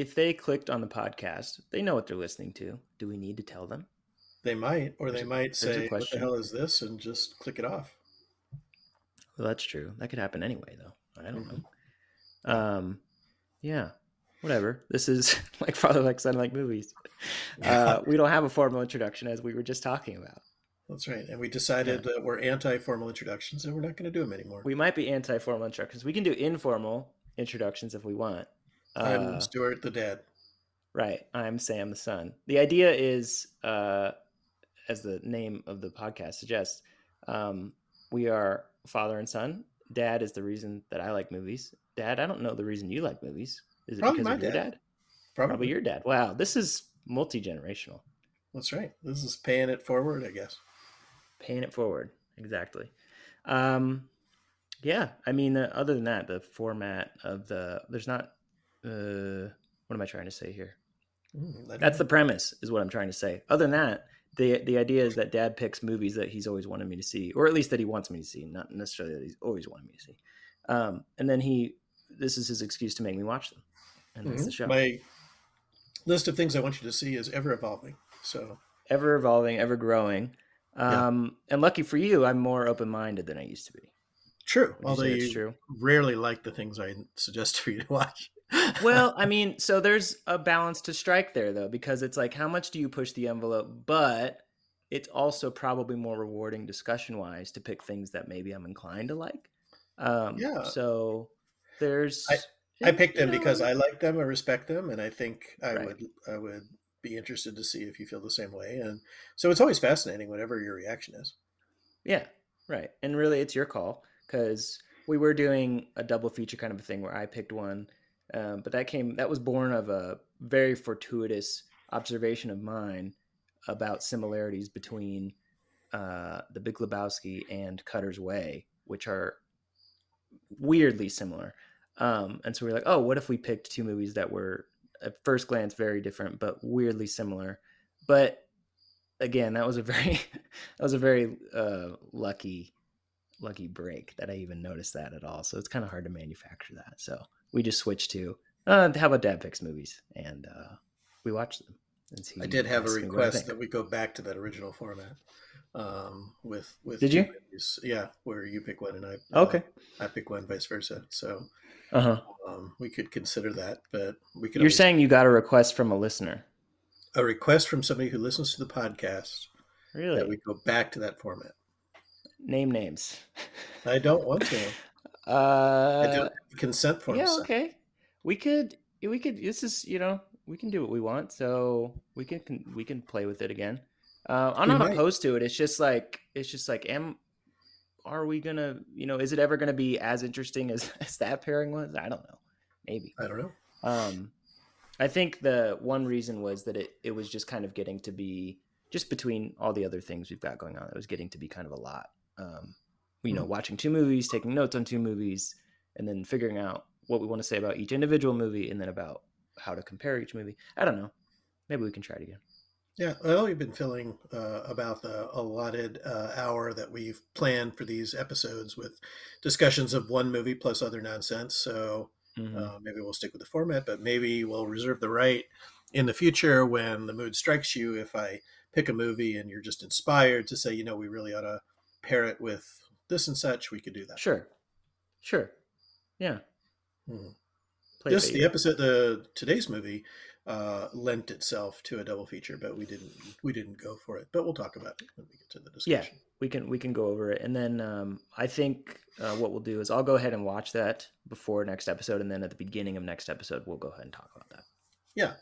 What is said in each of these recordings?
if they clicked on the podcast, they know what they're listening to. Do we need to tell them? They might, or There's they might a say, "What the hell is this?" and just click it off. Well, that's true. That could happen anyway, though. I don't Mhm. know. Um, yeah, whatever. This is like Father, like Son, like movies. Uh, we don't have a formal introduction, as we were just talking about. That's right. And we decided that we're anti-formal introductions, and we're not going to do them anymore. We might be anti-formal introductions. We can do informal introductions if we want. I'm Uh, Stuart the dad. Right. I'm Sam the son. The idea is, uh, as the name of the podcast suggests, um, we are father and son. Dad is the reason that I like movies. Dad, I don't know the reason you like movies. Is it Probably because my of your dad. dad? Probably. Probably your dad. Wow, this is multi generational. That's right. This is paying it forward, I guess. Paying it forward. Exactly. Um, yeah. I mean, uh, other than that, the format of the there's not. Uh, what am I trying to say here? Mm, That's the premise, is what I'm trying to say. Other than that, the the idea is that Dad picks movies that he's always wanted me to see, or at least that he wants me to see, not necessarily that he's always wanted me to see. Um, and then he, this is his excuse to make me watch them, and that's the Mhm. show. My list of things I want you to see is ever evolving. So ever evolving, ever growing. Yeah. Um, and lucky for you, I'm more open minded than I used to be. true. Would you Although say you true. rarely like the things I suggest for you to watch. Well, I mean, so there's a balance to strike there, though, because it's like, how much do you push the envelope? But it's also probably more rewarding discussion wise to pick things that maybe I'm inclined to like. Um, Yeah. So there's. I picked you them because I like them, I respect them, and I think I Right. would I would be interested to see if you feel the same way. And so it's always fascinating, whatever your reaction is. Yeah, right. And really, it's your call because we were doing a double feature kind of a thing where I picked one, um, but that came that was born of a very fortuitous observation of mine about similarities between uh, the Big Lebowski and Cutter's Way, which are weirdly similar. Um, and so we are like, oh, what if we picked two movies that were at first glance very different but weirdly similar? But again, that was a very that was a very uh, lucky lucky break that I even noticed that at all. So it's kind of hard to manufacture that. So we just switched to uh, how about Dad picks movies, and uh, we watched them. And I did have a asked me what I request that we go back to that original format. Um, with with Did you? movies. Yeah, where you pick one and I Okay. I pick one, vice versa. So Uh huh. um, we could consider that, but we could. You're always- saying you got a request from a listener, a request from somebody who listens to the podcast really? that we go back to that format. Name names. I don't want to. Uh, consent forms. yeah. Okay. We could. We could. This is you know we can do what we want, so we can, can we can play with it again. Uh, I'm We not might. opposed to it. It's just like it's just like am are we gonna you know is it ever gonna be as interesting as, as that pairing was? I don't know. Maybe. I don't know. Um, I think the one reason was that it it was just kind of getting to be just between all the other things we've got going on. It was getting to be kind of a lot. Um, you know, Hmm. watching two movies, taking notes on two movies, and then figuring out what we want to say about each individual movie, and then about how to compare each movie. I don't know. Maybe we can try it again. Yeah, well, we've been feeling uh, about the allotted uh, hour that we've planned for these episodes with discussions of one movie plus other nonsense. So Mhm. uh, maybe we'll stick with the format, but maybe we'll reserve the right in the future when the mood strikes you. If I pick a movie and you're just inspired to say, you know, we really ought to pair it with this and such, we could do that. Sure, sure, yeah. Hmm. Play This the episode the today's movie uh, lent itself to a double feature, but we didn't we didn't go for it. But we'll talk about it when we get to the discussion. Yeah. we can we can go over it and then um, i think uh, what we'll do is i'll go ahead and watch that before next episode and then at the beginning of next episode we'll go ahead and talk about that Yeah,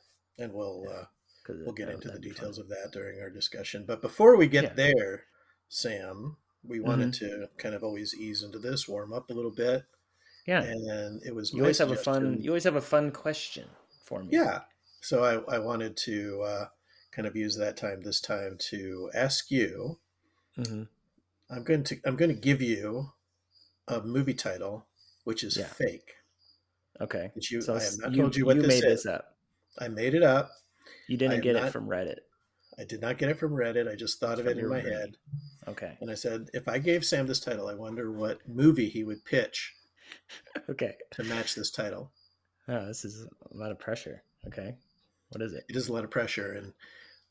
and we'll uh, because we'll get into the details of that during our discussion. But before we get Yeah. there, Sam, we wanted to kind of always ease into this, warm up a little bit, yeah and it was you always have a fun suggestion- you always have a fun question for me Yeah, so I I wanted to uh, kind of use that time this time to ask you. hmm I'm going to I'm going to give you a movie title which is Yeah. fake. okay Which you so I have not you, told you what you this made is. this up I made it up. you didn't get it not- from reddit I did not get it from Reddit. I just thought of it in my head. Okay And I said, if I gave Sam this title, I wonder what movie he would pitch okay to match this title. Oh, this is a lot of pressure. Okay, what is it? It is a lot of pressure, and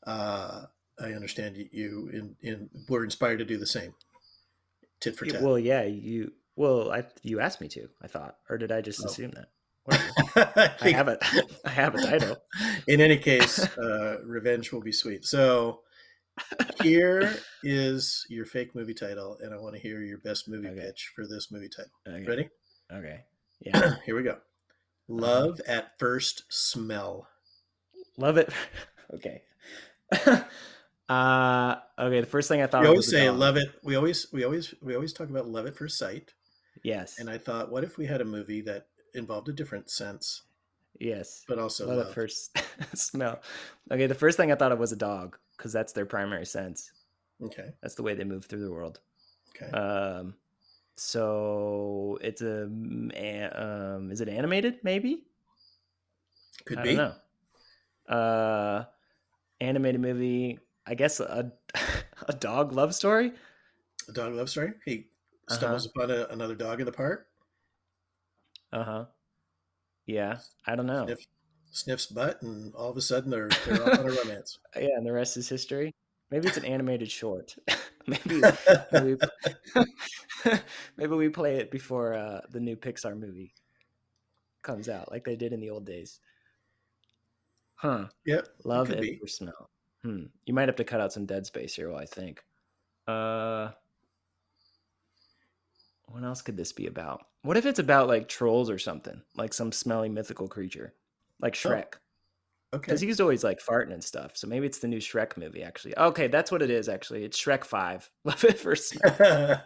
uh, I understand you, in, in were inspired to do the same. Tit for tat. Well, yeah, you. Well, I you asked me to. I thought, or did I just Oh. assume that? Whatever. I have a I have a title. In any case, uh, revenge will be sweet. So here is your fake movie title, and I want to hear your best movie Okay. pitch for this movie title. Okay. Ready? Okay. Yeah. here we go. Love at first smell. Love it. Okay. uh okay, the first thing I thought We of always was say love it. We always we always we always talk about love at first sight. Yes. And I thought, what if we had a movie that involved a different sense, yes. but also love, love? it first smell. Okay, the first thing I thought of was a dog because that's their primary sense. Okay. That's the way they move through the world. Okay. Um so it's a um is it animated maybe? Could I be. don't know. Uh, animated movie. I guess a a dog love story. A dog love story. He Uh-huh. stumbles upon a, another dog in the park, Uh huh. Yeah, I don't know. sniff, sniffs butt, and all of a sudden they're, they're off on a romance. Yeah, and the rest is history. Maybe it's an animated short. maybe maybe we, maybe we play it before uh, the new Pixar movie comes out, like they did in the old days. Huh. Yep. Love it be. for smell. Hmm. You might have to cut out some dead space here while I think. Uh what else could this be about? What if it's about like trolls or something? Like some smelly mythical creature. Like Oh, Shrek. Okay. Because he's always like farting and stuff. So maybe it's the new Shrek movie, actually. Okay, that's what it is, actually. It's Shrek 5. Love it for smell.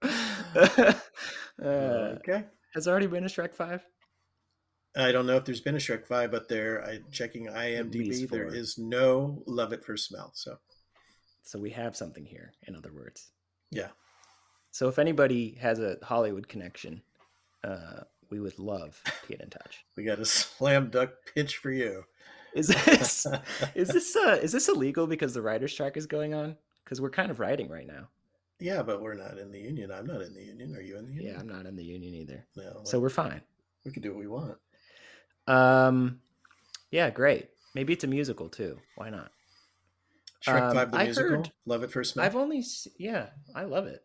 uh, okay. has there already been a Shrek 5? I don't know if there's been a Shrek Five, but there, I checking IMDb, there is no love it for smell. So So we have something here, in other words. yeah, So if anybody has a Hollywood connection, uh, we would love to get in touch. we got a slam dunk pitch for you. Is this is this uh, is this illegal because the writer's strike is going on? Because we're kind of writing right now. yeah, but we're not in the union. I'm not in the union. Are you in the union? Yeah, I'm not in the union either, No. so we're fine. we can do what we want. Um, yeah, great. Maybe it's a musical too. Why not? Shrek Um, Five, the I musical. heard- love it first. I've only yeah, I love it.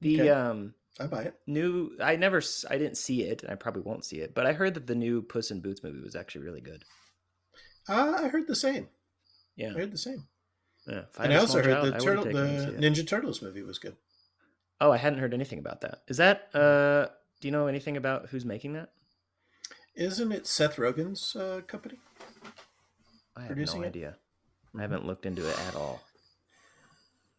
The Okay. um I buy it. new I never I didn't see it and I probably won't see it, but I heard that the new Puss in Boots movie was actually really good. Uh, I heard the same. Yeah, I heard the same. yeah. And I also heard child, the turtle, taken them to the. Ninja Turtles movie was good. Oh, I hadn't heard anything about that. Is that uh do you know anything about who's making that? Isn't it Seth Rogen's uh, company? I have no it? idea. I haven't looked into it at all.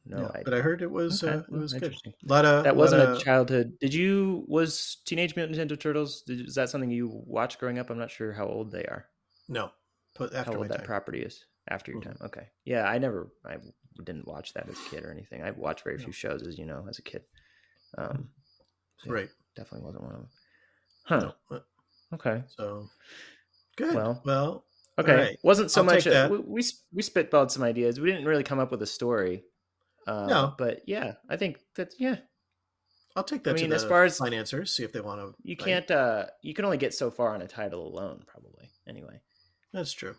No, Yeah, idea. but I heard it was Okay, uh, it was good. interesting. A lot of that wasn't lot a childhood. Did you was Teenage Mutant Ninja Turtles? Did, is that something you watched growing up? I'm not sure how old they are. no. How after my old that time. property is after your Mhm. time. Okay, yeah, I never, I didn't watch that as a kid or anything. I watched very No. few shows, as you know, as a kid. Um, so Right. definitely wasn't one of them. Huh. No, Okay. So good. Well, Well, Okay. right. Wasn't so I'll much. A, we, we we spitballed some ideas. We didn't really come up with a story. Uh, No. But yeah, I think that yeah, I'll take that I mean, as far as- financiers. See if they want to. you can't. uh You can only get so far on a title alone, probably. Anyway. That's true.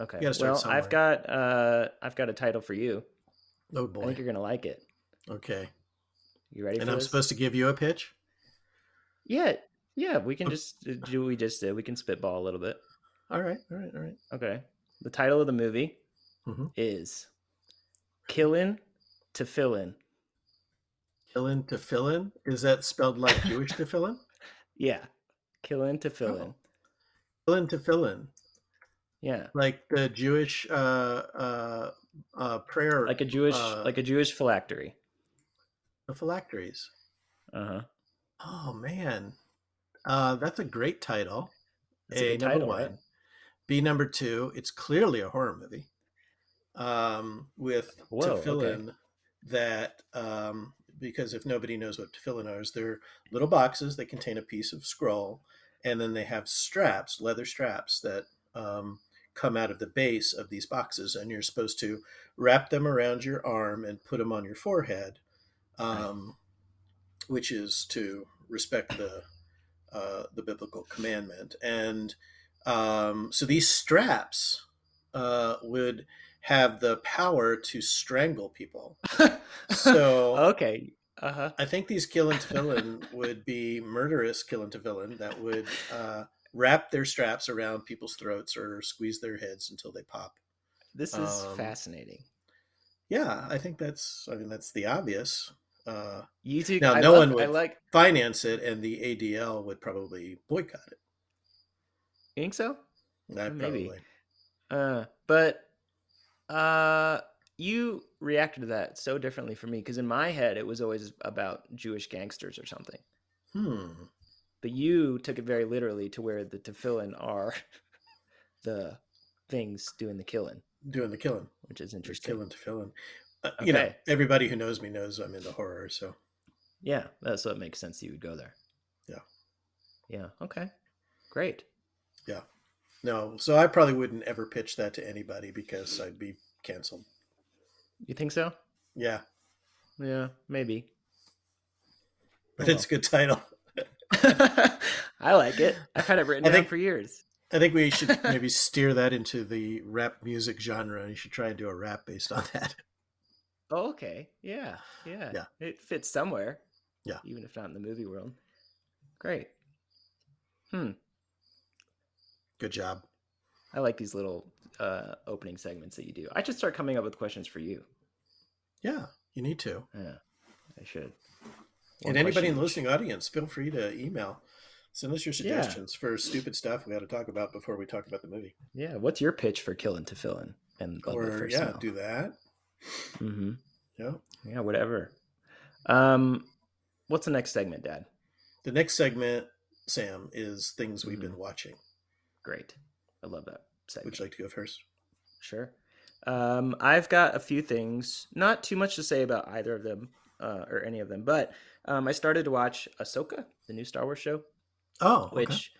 Okay. Well, somewhere. I've got uh I've got a title for you. Oh I boy. think you're gonna like it. Okay. You ready And I'm this? supposed to give you a pitch. Yeah, yeah. We can just uh, do what we just did. We can spitball a little bit. All right. All right. All right. Okay. The title of the movie Mhm. is "Killin' to Fill In." Fill in to fill in. Is that spelled like Jewish to fill in? Yeah, "Killin' to Fill Oh. In." Fill in to fill in. Yeah, Like the Jewish uh, uh, uh, prayer, like a Jewish, uh, like a Jewish phylactery. the phylacteries. Uh huh. Oh man, uh, that's a great title. That's a A number title, one. right? B number two. It's clearly a horror movie. Um, with Whoa, tefillin that um, because if nobody knows what tefillin are, is they're little boxes that contain a piece of scroll, and then they have straps, leather straps that um, come out of the base of these boxes, and you're supposed to wrap them around your arm and put them on your forehead, um, which is to respect the uh, the biblical commandment. And um, so these straps uh, would have the power to strangle people. so okay, uh-huh. I think these killing villain would be murderous killing villain that would uh, wrap their straps around people's throats or squeeze their heads until they pop. This is Um, fascinating. Yeah, I think that's. I mean, that's the obvious. Uh, You two, now, I no love- one would- like. finance it, and the ADL would probably boycott it. You think so? That Maybe. probably. Uh, but uh, you reacted to that so differently for me because in my head it was always about Jewish gangsters or something. Hmm. But you took it very literally to where the tefillin are the things doing the killing, Doing the killing. which is interesting. killing to filling. Uh, You know, Okay. everybody who knows me knows I'm into horror, so Yeah, that's what makes sense. that You would go there. Yeah. Yeah. Okay. Great. No. So I probably wouldn't ever pitch that to anybody because I'd be canceled. You think so? Yeah, Yeah, maybe. but Oh, it's a good title. I like it. I've had it written I down think- for years. I think we should maybe steer that into the rap music genre. You should try and do a rap based on that. Oh, okay. Yeah. Yeah. Yeah. It fits somewhere. Yeah. Even if not in the movie world. Great. Hmm. Good job. I like these little uh, opening segments that you do. I should start coming up with questions for you. Yeah, you need to. Yeah. I should. and anybody in the listening audience, feel free to email. Send us your Yeah. suggestions for stupid stuff we got to talk about before we talk about the movie. Yeah. What's your pitch for killing to fill in and or yeah, Smell? do that. Mm-hmm. Yeah. Yeah. Whatever. Um, what's the next segment, Dad? The next segment, Sam, is things we've Mhm. been watching. Great. I love that segment. Would you like to go first? Sure. Um, I've got a few things, not too much to say about either of them uh, or any of them, but um, I started to watch Ahsoka, the new Star Wars show, Oh, okay. which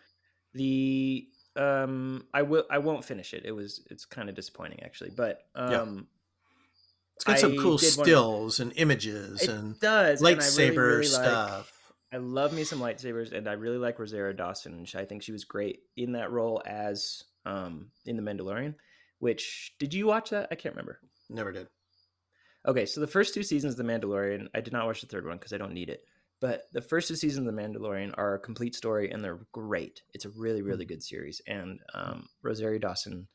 the um, I will I won't finish it. It was it's kind of disappointing actually, but Yeah. um, it's got some I cool stills and images and does and I really, lightsaber really like- stuff. I love me some lightsabers, and I really like Rosario Dawson. and I think she was great in that role as um, in the Mandalorian. Which did you watch that? I can't remember. Never did. Okay, so the first two seasons of The Mandalorian, I did not watch the third one because I don't need it. But the first two seasons of The Mandalorian are a complete story and they're great. It's a really, really good series. And um, Rosario Dawson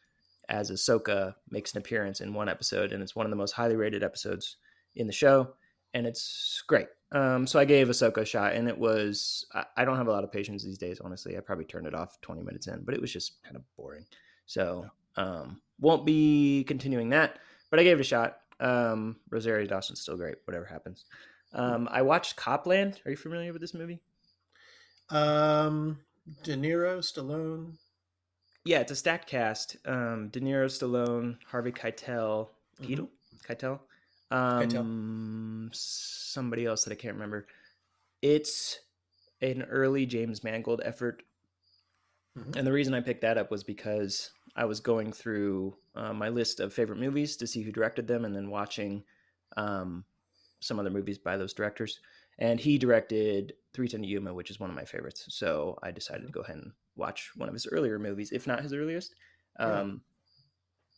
as Ahsoka makes an appearance in one episode, and it's one of the most highly rated episodes in the show. And it's great. Um, so I gave Ahsoka a shot, and it was. I, I don't have a lot of patience these days, honestly. I probably turned it off 20 minutes in, but it was just kind of boring. So um, won't be continuing that, but I gave it a shot. Um, Rosario Dawson's still great, whatever happens. Um, I watched Copland. Are you familiar with this movie? Um, De Niro, Stallone. Yeah, it's a stacked cast. Um, De Niro, Stallone, Harvey Keitel, Keitel, Keitel, um, somebody else that I can't remember. It's an early James Mangold effort, Mhm. and the reason I picked that up was because I was going through uh, my list of favorite movies to see who directed them, and then watching um, some other movies by those directors. And he directed Three Ten to Yuma, which is one of my favorites. So I decided to go ahead and watch one of his earlier movies, if not his earliest, Yeah. um,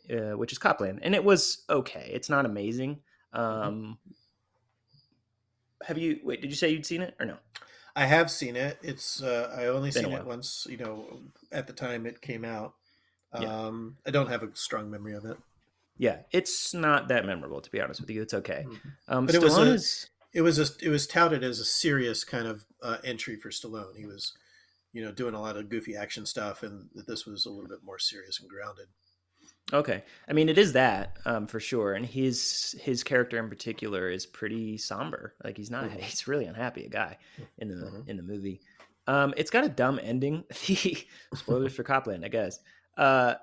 uh, which is Copland. And it was okay. It's not amazing. Um, have you? Wait, did you say you'd seen it or no? I have seen it. It's uh, I only Been seen it once. You know, at the time it came out. Yeah. Um, I don't have a strong memory of it. Yeah, it's not that memorable to be honest with you. It's okay. Um, But it was Stallone a- is It was a, it was touted as a serious kind of uh, entry for Stallone. He was, you know, doing a lot of goofy action stuff, and that this was a little bit more serious and grounded. Okay, I mean it is that um, for sure, and his his character in particular is pretty somber. Like he's not Mhm. he's really unhappy a guy in the Mhm. in the movie. Um, it's got a dumb ending. Spoilers for Copland, I guess. Uh,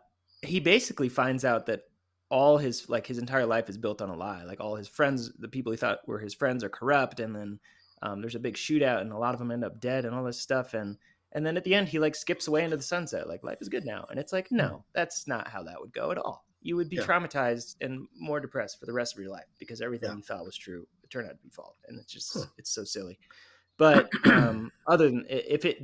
he basically finds out that all his like his entire life is built on a lie. Like all his friends, the people he thought were his friends, are corrupt, and then um, there's a big shootout, and a lot of them end up dead, and all this stuff, and and then at the end he like skips away into the sunset like life is good now and it's like no that's not how that would go at all you would be Yeah. traumatized and more depressed for the rest of your life because everything Yeah. you thought was true turned out to be false and it's just Huh. it's so silly But um, other than if it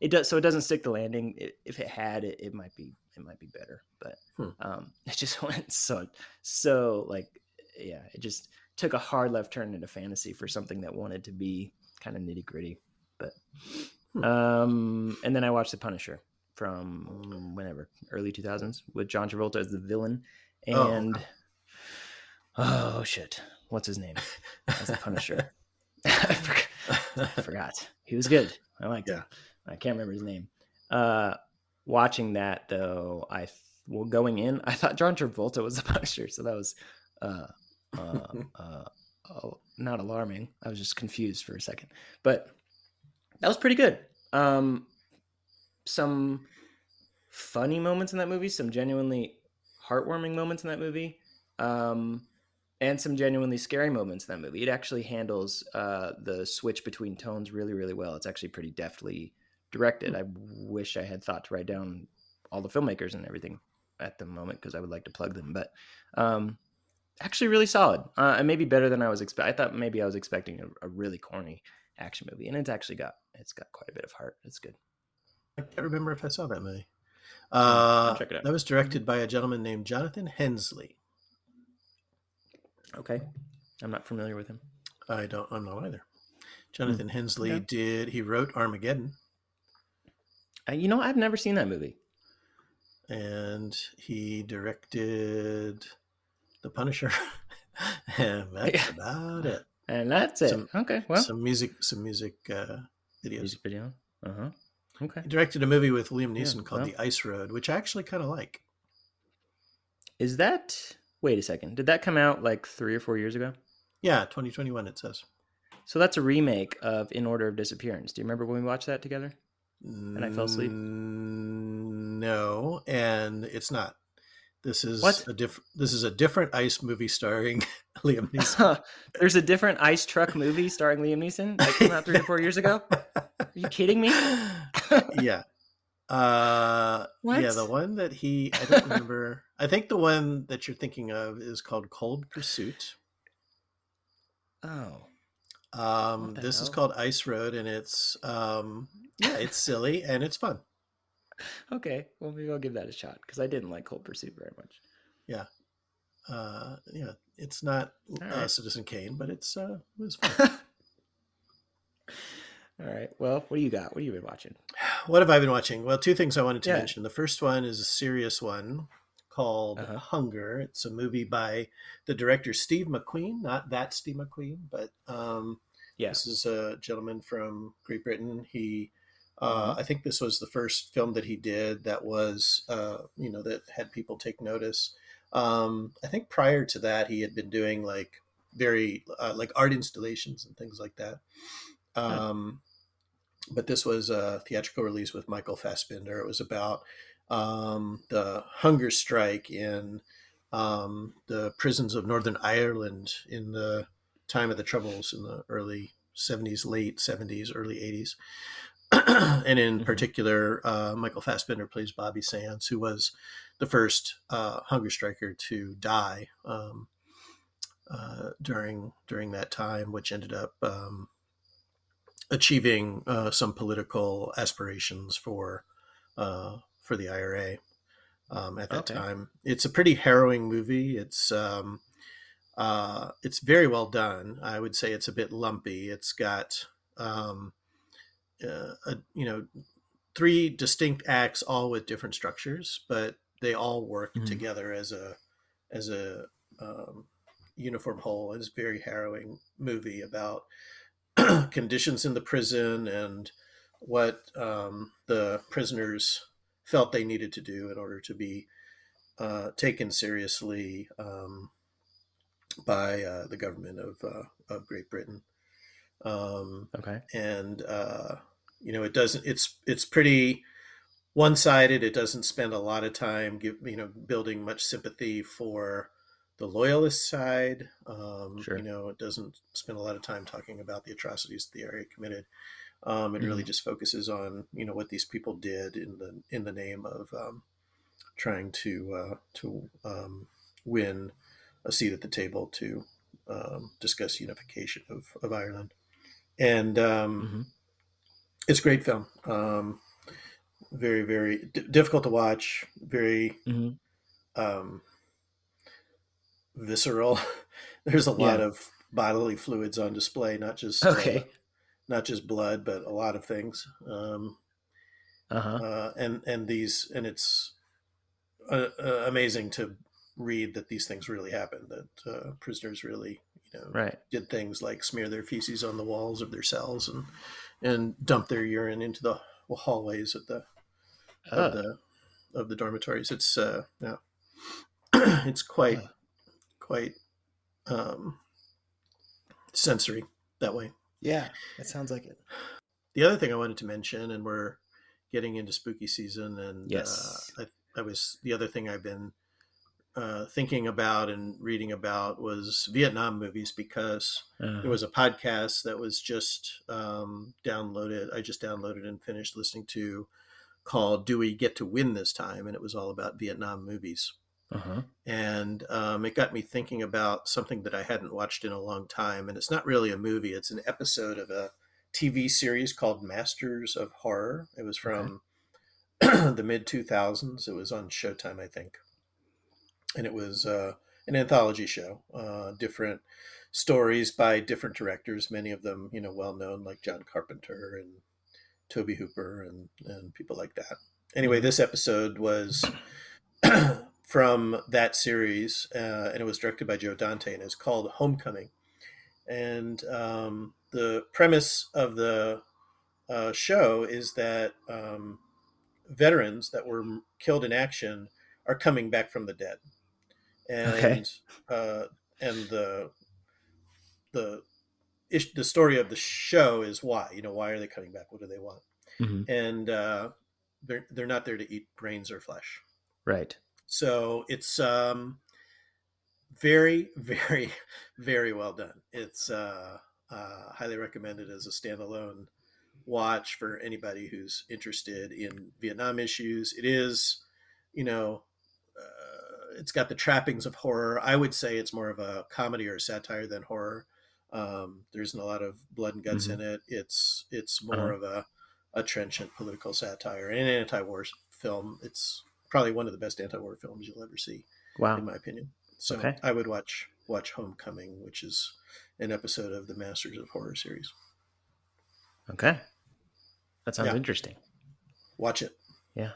it does, so it doesn't stick the landing. if it had, it, it might be it might be better. But hmm. um, it just went so so like yeah, it just took a hard left turn into fantasy for something that wanted to be kind of nitty gritty. But. Um, and then I watched The Punisher from whenever early 2000s with John Travolta as the villain oh, and oh, oh shit. What's his name? As the Punisher. I, forgot. I forgot. He was good. I liked yeah. him I can't remember his name. Uh watching that though I well going in I thought John Travolta was the Punisher so that was uh uh, uh oh, not alarming. I was just confused for a second. But that was pretty good um some funny moments in that movie, some genuinely heartwarming moments in that movie, um, and some genuinely scary moments in that movie. It actually handles uh, the switch between tones really, really well. It's actually pretty deftly directed. I wish I had thought to write down all the filmmakers and everything at the moment because I would like to plug them, but um, actually really solid uh, and maybe better than I was expecting. I thought maybe I was expecting a, a really corny action movie, and it's actually got it's got quite a bit of heart. It's good. I can't remember if I saw that movie. Uh, check it out. That was directed by a gentleman named Jonathan Hensleigh. Okay, I'm not familiar with him. I don't. I'm not either. Jonathan mm. Hensleigh yeah. did. He wrote Armageddon. Uh, you know, I've never seen that movie. And he directed The Punisher. and that's yeah. about it. And that's it. Some, okay. Well, some music, some music uh, videos. Music video. Uh huh. Okay. He directed a movie with Liam Neeson yeah, called well. The Ice Road, which I actually kind of like. Is that? Wait a second. Did that come out like three or four years ago? Yeah, 2021. It says. So that's a remake of In Order of Disappearance. Do you remember when we watched that together? And I fell asleep. No, and it's not. This is what? a different. This is a different ice movie starring Liam Neeson. There's a different ice truck movie starring Liam Neeson that came out three or four years ago. Are you kidding me? yeah. Uh, what? Yeah, the one that he. I don't remember. I think the one that you're thinking of is called Cold Pursuit. Oh. Um, this hell? is called Ice Road, and it's um, yeah, it's silly and it's fun okay, well maybe I'll give that a shot because I didn't like Cold Pursuit very much. Yeah, uh, yeah, it's not uh, right. Citizen Kane, but it's uh, it was fun. All right. Well, what do you got? What have you been watching? What have I been watching? Well, two things I wanted to yeah. mention. The first one is a serious one called uh-huh. Hunger. It's a movie by the director Steve McQueen, not that Steve McQueen, but um, yeah. this is a gentleman from Great Britain. He uh. I think this was the first film that he did that was, uh, you know, that had people take notice. Um, I think prior to that, he had been doing like very uh, like art installations and things like that. Um, But this was a theatrical release with Michael Fassbender. It was about um, the hunger strike in um, the prisons of Northern Ireland in the time of the Troubles in the early 70s, late 70s, early 80s. and in mm-hmm. particular, uh, Michael Fassbender plays Bobby Sands, who was the first uh, hunger striker to die um, uh, during during that time, which ended up um, achieving uh, some political aspirations for uh, for the IRA um, at that okay. time. It's a pretty harrowing movie. It's um, uh, it's very well done. I would say it's a bit lumpy. It's got um, uh, a, you know three distinct acts all with different structures but they all work mm-hmm. together as a as a um, uniform whole it's a very harrowing movie about conditions in the prison and what um, the prisoners felt they needed to do in order to be uh, taken seriously um, by uh, the government of, uh, of Great Britain. Um, okay. And uh, you know, it doesn't. It's it's pretty one sided. It doesn't spend a lot of time give you know building much sympathy for the loyalist side. Um, sure. You know, it doesn't spend a lot of time talking about the atrocities the IRA committed. Um, it mm-hmm. really just focuses on you know what these people did in the in the name of um, trying to uh, to um, win a seat at the table to um, discuss unification of, of Ireland. And um, hmm it's a great film. Um, very very d- difficult to watch. Very hmm um, visceral. There's a lot Yeah. of bodily fluids on display, not just Okay. uh, not just blood, but a lot of things. Um, Uh huh. uh, and and these and it's uh, uh, amazing to read that these things really happened. That uh, prisoners really, you know, Right. did things like smear their feces on the walls of their cells and and dump their urine into the hallways of the of Oh. the of the dormitories. It's uh, yeah, it's quite Uh. quite um, sensory that way. Yeah, that sounds like it. The other thing I wanted to mention, and we're getting into spooky season, and Yes. uh, I, I was the other thing I've been uh, thinking about and reading about was Vietnam movies because Uh, there was a podcast that was just um, downloaded. I just downloaded and finished listening to called "Do We Get to Win This Time?" and it was all about Vietnam movies. uh-huh. and um, it got me thinking about something that I hadn't watched in a long time. And it's not really a movie; it's an episode of a TV series called Masters of Horror. It was from the mid two thousands. It was on Showtime, I think, and it was uh, an anthology show. Uh, different stories by different directors, many of them, you know, well known, like John Carpenter and Tobe Hooper and and people like that. Anyway, this episode was from that series, uh, and it was directed by Joe Dante, and it's called Homecoming. And um, the premise of the uh, show is that um, veterans that were killed in action are coming back from the dead, and Okay. uh, and the the ish, the story of the show is why you know why are they coming back? What do they want? hmm And uh, they're they're not there to eat brains or flesh. Right. So it's um, very, very, very well done. It's uh, uh, highly recommended as a standalone watch for anybody who's interested in Vietnam issues. It is, you know, it's got the trappings of horror. I would say it's more of a comedy or a satire than horror. Um, there isn't a lot of blood and guts Mhm. in it. It's it's more Uh-huh. of a, a trenchant political satire and an anti-war film. It's probably one of the best anti-war films you'll ever see, Wow. in my opinion. So Okay. I would watch watch Homecoming, which is an episode of the Masters of Horror series. Okay. That sounds Yeah. interesting. Watch it. Yeah.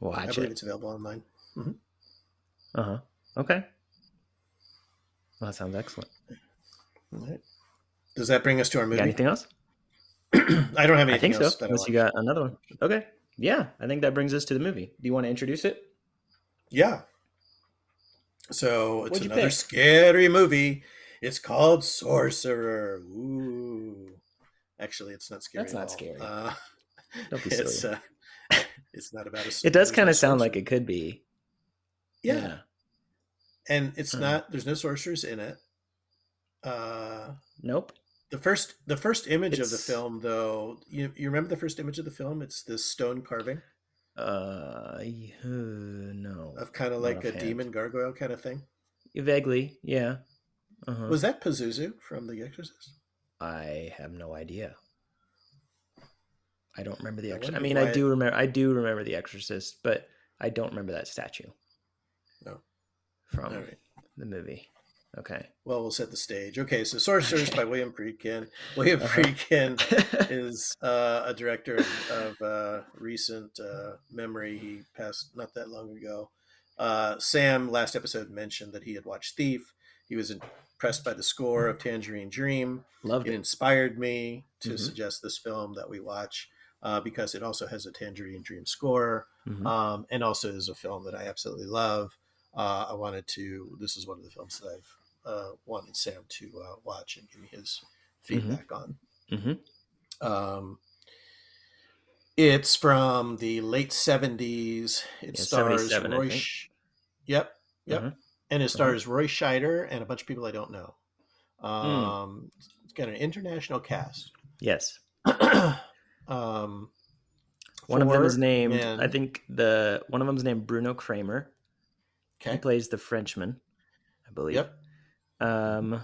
watch I believe it. it's available online. Uh huh. Okay. Well, that sounds excellent. All right. Does that bring us to our movie? got anything else? I don't have anything I think so. Unless you got another one. Okay. Yeah, I think that brings us to the movie. Do you want to introduce it? Yeah. So it's another pick? scary movie. It's called Sorcerer. Ooh. Actually, it's not scary. That's at not all. scary. Uh, Don't be it's silly. uh, it's not about a. It does kind of sound like it could be. Yeah. And it's Huh. not. There's no sorcerers in it. Uh, Nope. the first the first image of the film, though, you you remember the first image of the film? It's this stone carving Uh, no. of kind of like a offhand. demon gargoyle kind of thing. Vaguely, yeah. Uh-huh. Was that Pazuzu from The Exorcist? I have no idea. I don't remember the Exorcist. I mean, I do remember. I do remember the Exorcist, but I don't remember that statue. No. From right. the movie. Okay. Well, we'll set the stage. Okay, so Sorcerers by William Friedkin. William Uh-huh. Friedkin is uh, a director of, of uh, recent uh, memory. He passed not that long ago. Uh, Sam, last episode, mentioned that he had watched Thief. He was impressed by the score of Tangerine Dream. Loved It it. inspired me to Mhm. suggest this film that we watch uh, because it also has a Tangerine Dream score Mhm. um, and also is a film that I absolutely love. Uh, I wanted to. This is one of the films that I've uh, wanted Sam to uh, watch and give me his feedback on. Mhm. Um, it's from the late seventies. It Yeah, stars 77, Roy. Sch- yep, yep, Mhm. and it stars Roy Scheider and a bunch of people I don't know. Hmm. Um, It's got an international cast. Yes. um, One of them is named. I think the one of them is named Bruno Cremer. He plays the Frenchman, I believe. Yep. Um,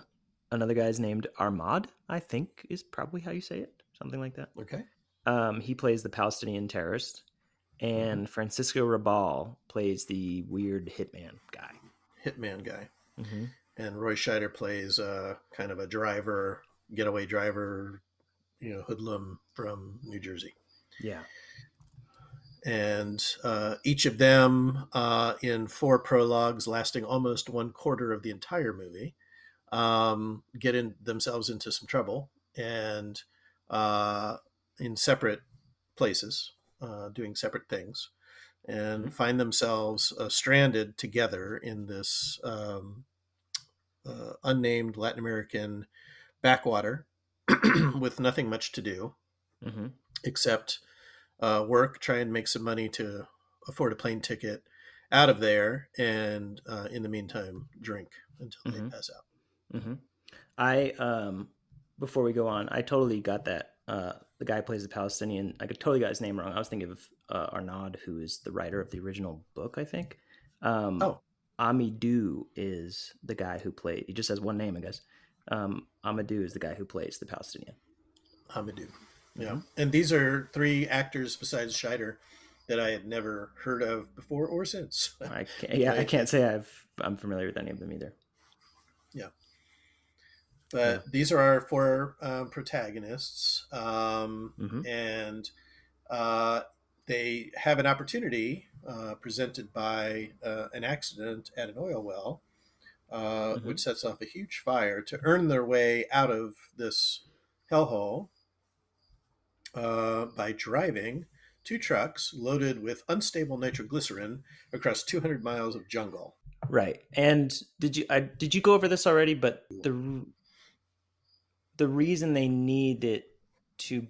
another guy's named Armad. I think is probably how you say it, something like that. Okay. Um, he plays the Palestinian terrorist, and Francisco Rabal plays the weird hitman guy. Hitman guy. Mm-hmm. And Roy Scheider plays uh, kind of a driver, getaway driver, you know, hoodlum from New Jersey. Yeah. And uh, each of them, uh, in four prologues lasting almost one quarter of the entire movie, um, get in themselves into some trouble and uh, in separate places, uh, doing separate things, and find themselves uh, stranded together in this um, uh, unnamed Latin American backwater with nothing much to do Mm-hmm. except uh, work, try and make some money to afford a plane ticket out of there, and uh, in the meantime, drink until Mhm. they pass out. Mm-hmm. I um before we go on, I totally got that. Uh, the guy who plays the Palestinian. I could totally got his name wrong. I was thinking of uh, Arnaud, who is the writer of the original book. I think. Um, Oh. Amidou is the guy who played. He just has one name, I guess. Um, Amidou is the guy who plays the Palestinian. Amidou. Yeah. And these are three actors besides Scheider that I had never heard of before or since. I can't, yeah, I can't say I've I'm familiar with any of them either. Yeah. But these are our four um, protagonists. Um, Mhm. and uh, they have an opportunity uh, presented by uh, an accident at an oil well, uh, Mhm. which sets off a huge fire to earn their way out of this hellhole uh, by driving two trucks loaded with unstable nitroglycerin across 200 miles of jungle. Right. And did you I, did you go over this already? But the the reason they need it to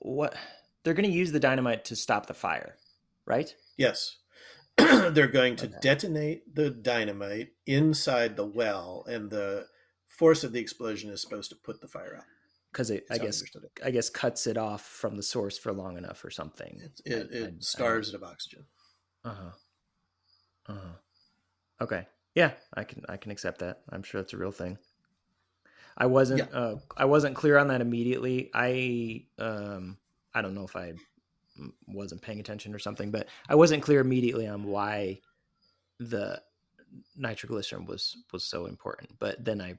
what they're going to use the dynamite to stop the fire, right? Yes. They're going to Okay. detonate the dynamite inside the well, and the force of the explosion is supposed to put the fire out. Because it, I guess, it. I guess cuts it off from the source for long enough or something. It, it, I- I- it starves it of oxygen. Uh huh. Uh huh. Okay. Yeah, I can I can accept that. I'm sure that's a real thing. I wasn't Yeah. uh, I wasn't clear on that immediately. I um I don't know if I wasn't paying attention or something, but I wasn't clear immediately on why the nitroglycerin was was so important. But then I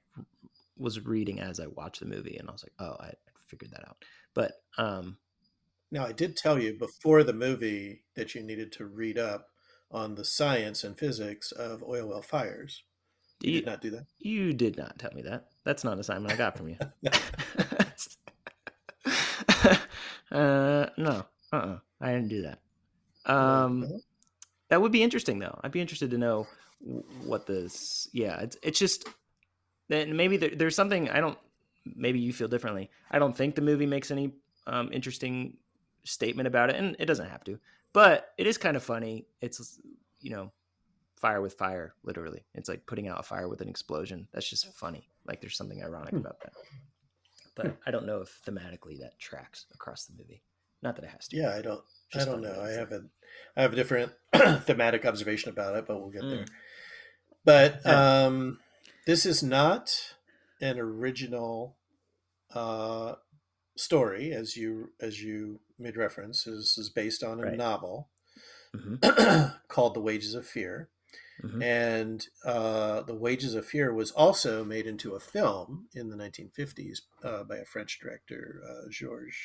was reading as I watched the movie, and I was like, oh, I figured that out. But um, Now, I did tell you before the movie that you needed to read up on the science and physics of oil well fires. You you, did not do that. you did not tell me that. That's not an assignment I got from you. uh, no, uh, uh I didn't do that. Um, that would be interesting though. I'd be interested to know what this. Yeah, it's it's just then maybe there, there's something I don't. Maybe you feel differently. I don't think the movie makes any um, interesting statement about it, and it doesn't have to. But it is kind of funny. It's you know, fire with fire, literally. It's like putting out a fire with an explosion. That's just funny. Like there's something ironic Hmm. about that. But I don't know if thematically that tracks across the movie. Not that it has to. Yeah, I don't. I don't know. I have it. a, I have a different thematic observation about it, but we'll get there. Mm. But Yeah. um, this is not an original uh, story, as you as you made reference. This is based on a Right. novel hmm called "The Wages of Fear," hmm and uh, "The Wages of Fear" was also made into a film in the 1950s uh, by a French director, uh, Georges.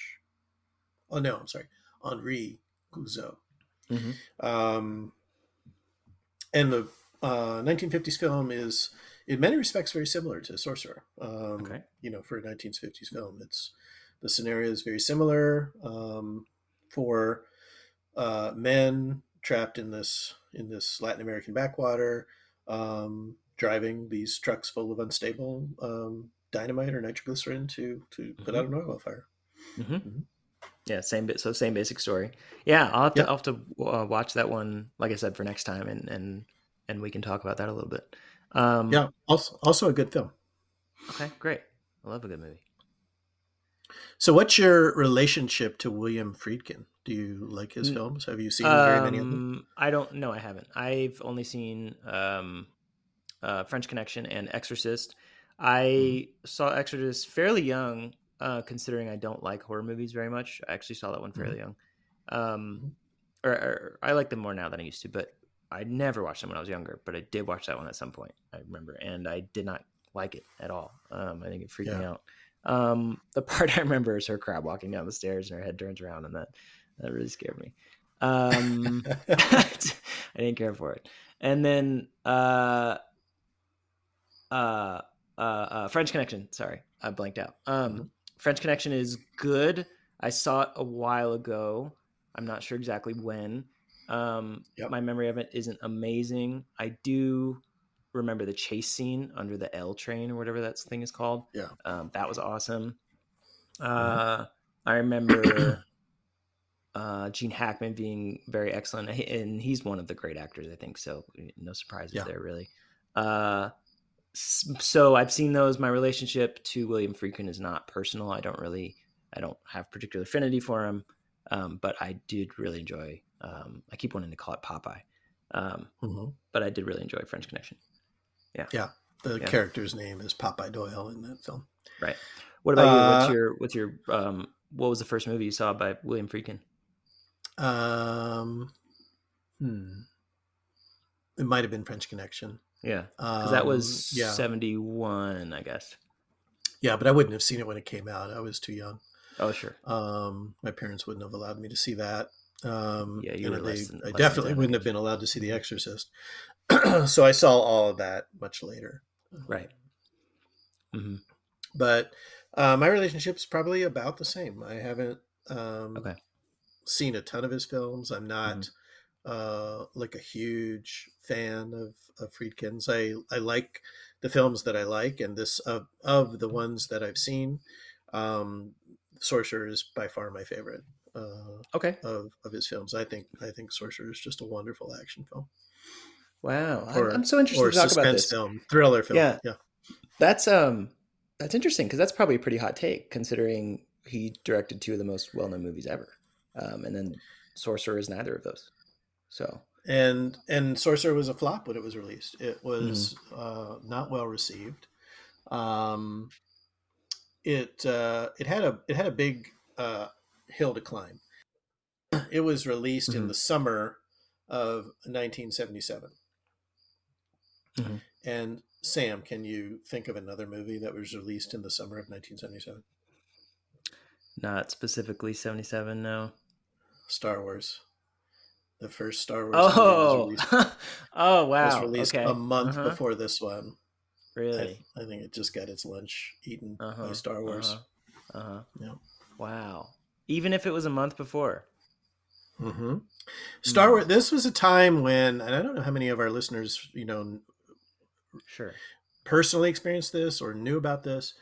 Oh no, I'm sorry, Henri Clouzot. hmm Um, and the uh, 1950s film is, in many respects, very similar to Sorcerer. Um, Okay. You know, for a 1950s film, it's the scenario is very similar um, for uh, men trapped in this in this Latin American backwater, um, driving these trucks full of unstable um, dynamite or nitroglycerin to to put out an oil well fire. hmm Mhm. Yeah, same bit. So same basic story. Yeah, I'll have to Yep. I'll have to uh, watch that one. Like I said, for next time, and and and we can talk about that a little bit. Um, Yeah, also also a good film. Okay, great. I love a good movie. So, what's your relationship to William Friedkin? Do you like his Mm, films? Have you seen very many of them? Um, I don't. No, I haven't. I've only seen um, uh, French Connection and Exorcist. I saw Exorcist fairly young, uh, considering I don't like horror movies very much. I actually saw that one fairly young. Um, or, or I like them more now than I used to, but I never watched them when I was younger. But I did watch that one at some point. I remember, and I did not like it at all. Um, I think it freaked me out. Um, the part I remember is her crab walking down the stairs and her head turns around, and that that really scared me. Um, I didn't care for it. And then uh, uh, uh, uh, French Connection. Sorry, I blanked out. Um, Mhm. French Connection is good. I saw it a while ago. I'm not sure exactly when. Um, Yep. My memory of it isn't amazing. I do remember the chase scene under the L train or whatever that thing is called. Yeah. Um, that was awesome. Uh, I remember uh, Gene Hackman being very excellent, and he's one of the great actors, I think. So no surprises Yeah. there, really. Uh, so I've seen those. My relationship to William Friedkin is not personal. I don't really, I don't have particular affinity for him, um, but I did really enjoy. Um, I keep wanting to call it Popeye, um, Mhm. but I did really enjoy French Connection. Yeah, yeah. The Yeah. character's name is Popeye Doyle in that film. Right. What about you? What's Uh, your what's your um, what was the first movie you saw by William Friedkin? Um, hmm. It might have been French Connection. Yeah, Um, because that was yeah, seventy one, I guess. yeah, but I wouldn't have seen it when it came out. I was too young. Oh, sure. Um, my parents wouldn't have allowed me to see that. Um, Yeah, you were they- than- I definitely 10, wouldn't have been allowed to see The Exorcist. so I saw all of that much later. Right. hmm But uh, my relationship's probably about the same. I haven't um, Okay. seen a ton of his films. I'm not Mm-hmm. uh, like a huge fan of, of Friedkin's. I, I like the films that I like, and this of of the ones that I've seen, um, Sorcerer is by far my favorite uh, Okay. of, of his films. I think I think Sorcerer is just a wonderful action film Wow. Or- I'm, so interested to talk about suspense this. film, thriller film. Yeah. yeah. That's um, that's interesting because that's probably a pretty hot take considering he directed two of the most well known movies ever, um, and then Sorcerer is neither of those. So and and sorcerer was a flop when it was released it was Mm-hmm. uh, not well received um, it uh, it had a it had a big uh, hill to climb it was released in Mhm. the summer of 1977 Mhm. and sam can you think of another movie that was released in the summer of 1977 not specifically seventy seven. No. star wars the first star wars movie was Oh. released, oh wow. was released okay. a month Uh-huh. before this one Really. I, I think it just got its lunch eaten Uh-huh, by Star Wars. Uh huh. Yeah. Wow. Even if it was a month before. hmm Star. Wars. This was a time when, and I don't know how many of our listeners, you know, Sure. personally experienced this or knew about this,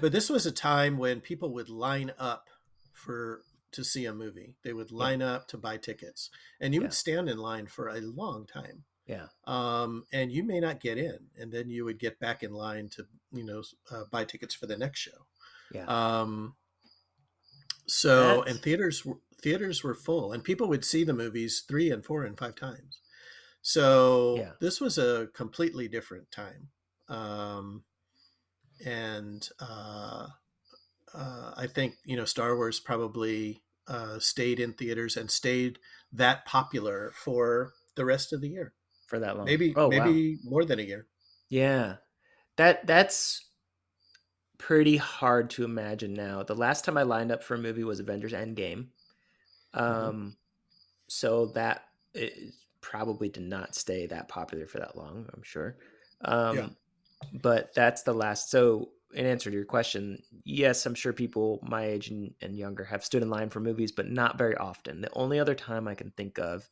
but this was a time when people would line up for to see a movie. They would line up to buy tickets, and you Yeah. would stand in line for a long time. Yeah. um, and you may not get in, and then you would get back in line to you know uh, buy tickets for the next show. Yeah. Um, so That's- and theaters theaters were full, and people would see the movies three and four and five times. So Yeah. this was a completely different time, um, and uh, uh, I think you know Star Wars probably uh, stayed in theaters and stayed that popular for the rest of the year. For that long. Maybe Oh, wow. maybe more than a year. Yeah. That that's pretty hard to imagine now. The last time I lined up for a movie was Avengers Endgame. Um so that it probably did not stay that popular for that long, I'm sure. Um Yeah. but that's the last so in answer to your question, yes, I'm sure people my age and, and younger have stood in line for movies, but not very often. The only other time I can think of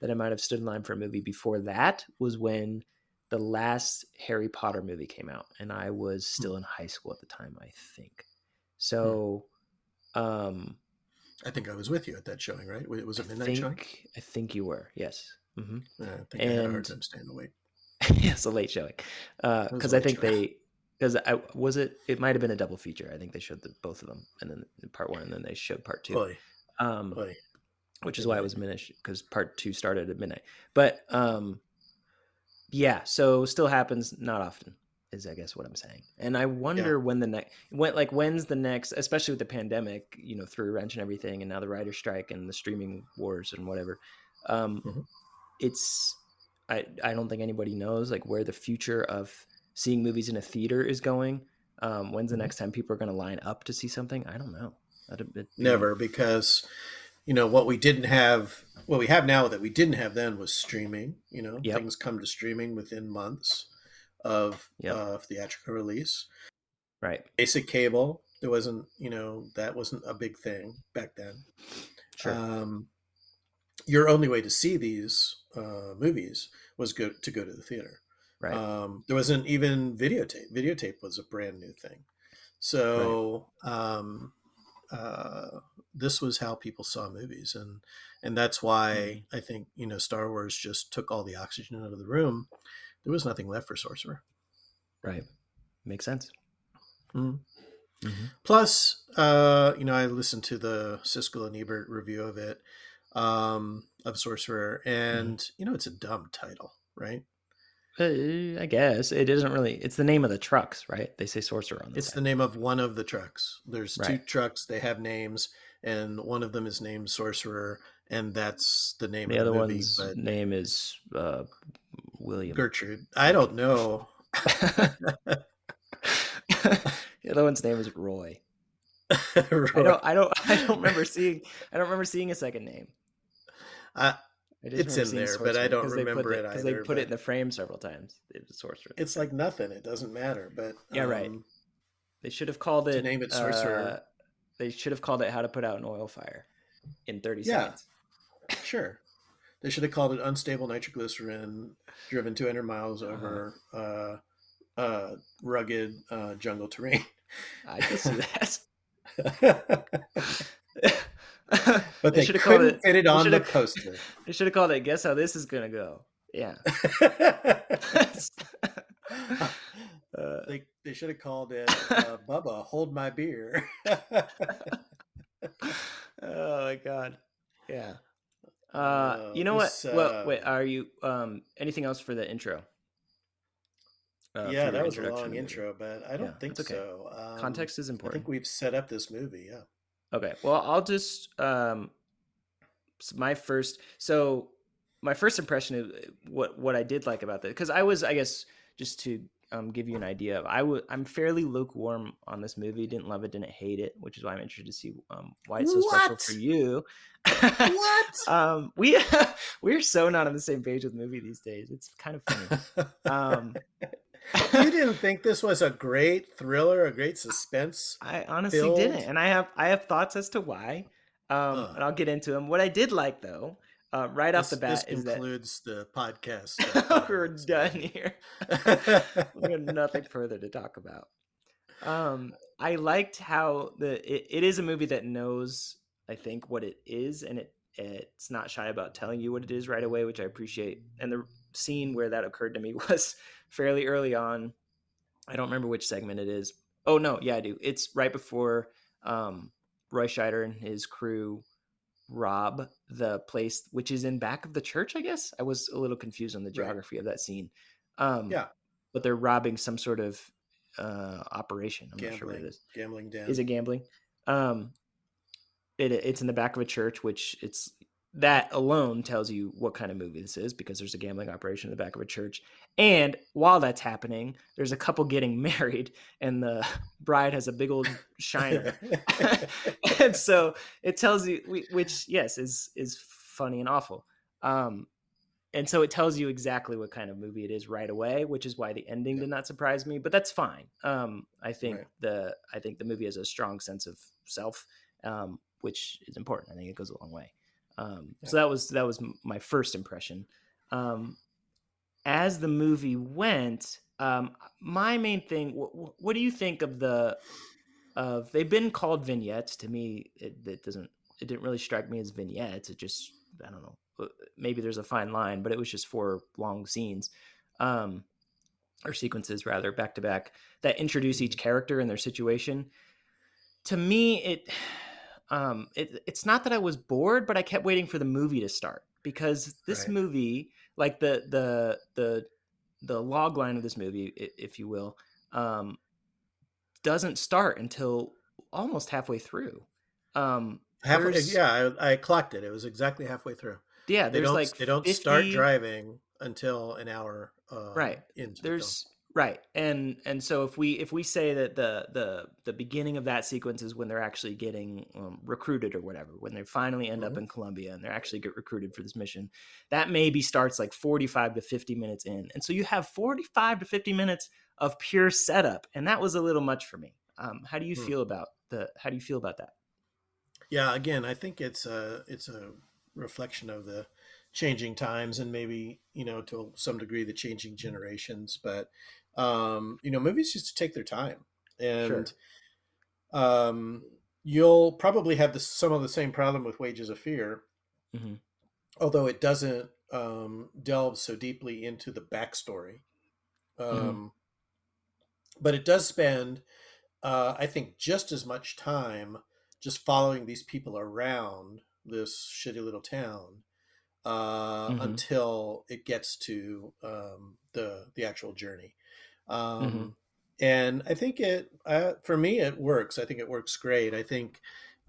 that I might have stood in line for a movie before that was when the last Harry Potter movie came out, and I was still in high school at the time, I think. So, um, I think I was with you at that showing, right? It was a I midnight think showing. I think you were, yes, Mm-hmm. Yeah, I think I had a hard And- time staying awake. it's a late showing, because I think showing. they because I was it it might have been a double feature. I think they showed the, both of them, and then part one, and then they showed part two. Um, which is why it was minute because part two started at midnight. But um, yeah, so still happens not often. is I guess what I'm saying. And I wonder yeah. when the next when like when's the next especially with the pandemic, you know, through wrench and everything and now the writer strike and the streaming wars and whatever. Um mm-hmm. it's I I don't think anybody knows like where the future of seeing movies in a theater is going. Um when's the mm-hmm. next time people are going to line up to see something? I don't know. It, Never because you know what we didn't have what we have now that we didn't have then was streaming you know yep. things come to streaming within months of yep. uh, theatrical release right basic cable there wasn't you know that wasn't a big thing back then sure. um, your only way to see these uh, movies was go to go to the theater right um, there wasn't even videotape videotape was a brand new thing so right. um, uh, this was how people saw movies, and and that's why mm. I think you know Star Wars just took all the oxygen out of the room. There was nothing left for Sorcerer. Right, makes sense. Mm. Mm-hmm. Plus, uh, you know, I listened to the Siskel and Ebert review of it, um, of Sorcerer, and mm. you know, it's a dumb title, right? Uh, I guess it isn't really. It's the name of the trucks, right? They say sorcerer on. The it's the name of one of the trucks. There's right. two trucks. They have names, and one of them is named Sorcerer, and that's the name. The of other the movie, one's name is uh, William Gertrude. I don't know. the other one's name is Roy. Roy. I don't. I don't. I don't remember seeing. I don't remember seeing a second name. Uh, it's in there, but I don't remember it because they put it in the frame several times. It's sorcerer. It's like nothing. It doesn't matter. But yeah, um, right. They should have called it. Name it sorcerer. Uh, they should have called it "How to Put Out an Oil Fire" in thirty yeah, seconds. Sure. They should have called it "Unstable Nitroglycerin," driven two hundred miles uh-huh. over uh, uh, rugged uh, jungle terrain. I can see that. but they, they couldn't it, fit it on the poster. They should have called it. Guess how this is gonna go? Yeah. uh, they they should have called it uh, Bubba. Hold my beer. oh my god. Yeah. Uh, uh you know this, what? well, wait. Are you um anything else for the intro? Uh, yeah, that was a long intro, but I don't yeah, think okay. so. Um, Context is important. I think we've set up this movie. Yeah. Okay. Well, I'll just um my first so my first impression of uh, what what I did like about this because I was I guess just to um, give you an idea of I would I'm fairly lukewarm on this movie. Didn't love it, didn't hate it, which is why I'm interested to see um, why it's so what? special for you. what? um, we we're so not on the same page with the movie these days. It's kind of funny. you didn't think this was a great thriller, a great suspense? I honestly filled? didn't, and I have I have thoughts as to why, um, uh. and I'll get into them. What I did like though, uh, right this, off the bat, is that concludes the podcast. We're done here. we have nothing further to talk about. Um, I liked how the it, it is a movie that knows, I think, what it is, and it it's not shy about telling you what it is right away, which I appreciate. And the scene where that occurred to me was fairly early on. I don't remember which segment it is. Oh no, yeah, I do. It's right before um, Roy Scheider and his crew rob the place, which is in back of the church. I guess I was a little confused on the geography right. of that scene. Um, yeah, but they're robbing some sort of uh, operation. I'm gambling, not sure what it is. Gambling den. Is it gambling? Um, it, it's in the back of a church, which it's that alone tells you what kind of movie this is because there's a gambling operation in the back of a church. And while that's happening, there's a couple getting married, and the bride has a big old shiner. and so it tells you, which yes is is funny and awful. Um, and so it tells you exactly what kind of movie it is right away, which is why the ending did not surprise me. But that's fine. Um, I think right. the I think the movie has a strong sense of self, um, which is important. I think it goes a long way. Um. So that was that was my first impression. Um, as the movie went, um, my main thing. What, what do you think of the of? They've been called vignettes. To me, it, it doesn't. It didn't really strike me as vignettes. It just I don't know. Uh, maybe there's a fine line, but it was just four long scenes. Um, or sequences rather back to back that introduce each mm-hmm. character and their situation to me it um, it, it's not that I was bored, but I kept waiting for the movie to start because this right. movie, like the the the the log line of this movie, if you will, um, doesn't start until almost halfway through. Um, halfway, yeah, I, I, clocked it. It was exactly halfway through. Yeah, they don't like they don't 50... start driving until an hour. Uh, right. Into there's right, and and so if we if we say that the the the beginning of that sequence is when they're actually getting um, recruited or whatever, when they finally end mm-hmm. up in Colombia and they actually get recruited for this mission, that maybe starts like forty five to fifty minutes in, and so you have forty five to fifty minutes of pure setup, and that was a little much for me. Um, how do you hmm. feel about the? How do you feel about that? Yeah, again, I think it's a it's a reflection of the changing times and maybe you know to some degree the changing generations. But um, you know, movies used to take their time, and sure. um, you'll probably have the, some of the same problem with Wages of Fear, mm-hmm. although it doesn't um, delve so deeply into the backstory. Mm-hmm. Um, mm-hmm but it does spend, uh, I think, just as much time just following these people around this shitty little town uh, mm-hmm. until it gets to um, the the actual journey. Um, mm-hmm. And I think it, uh, for me, it works. I think it works great. I think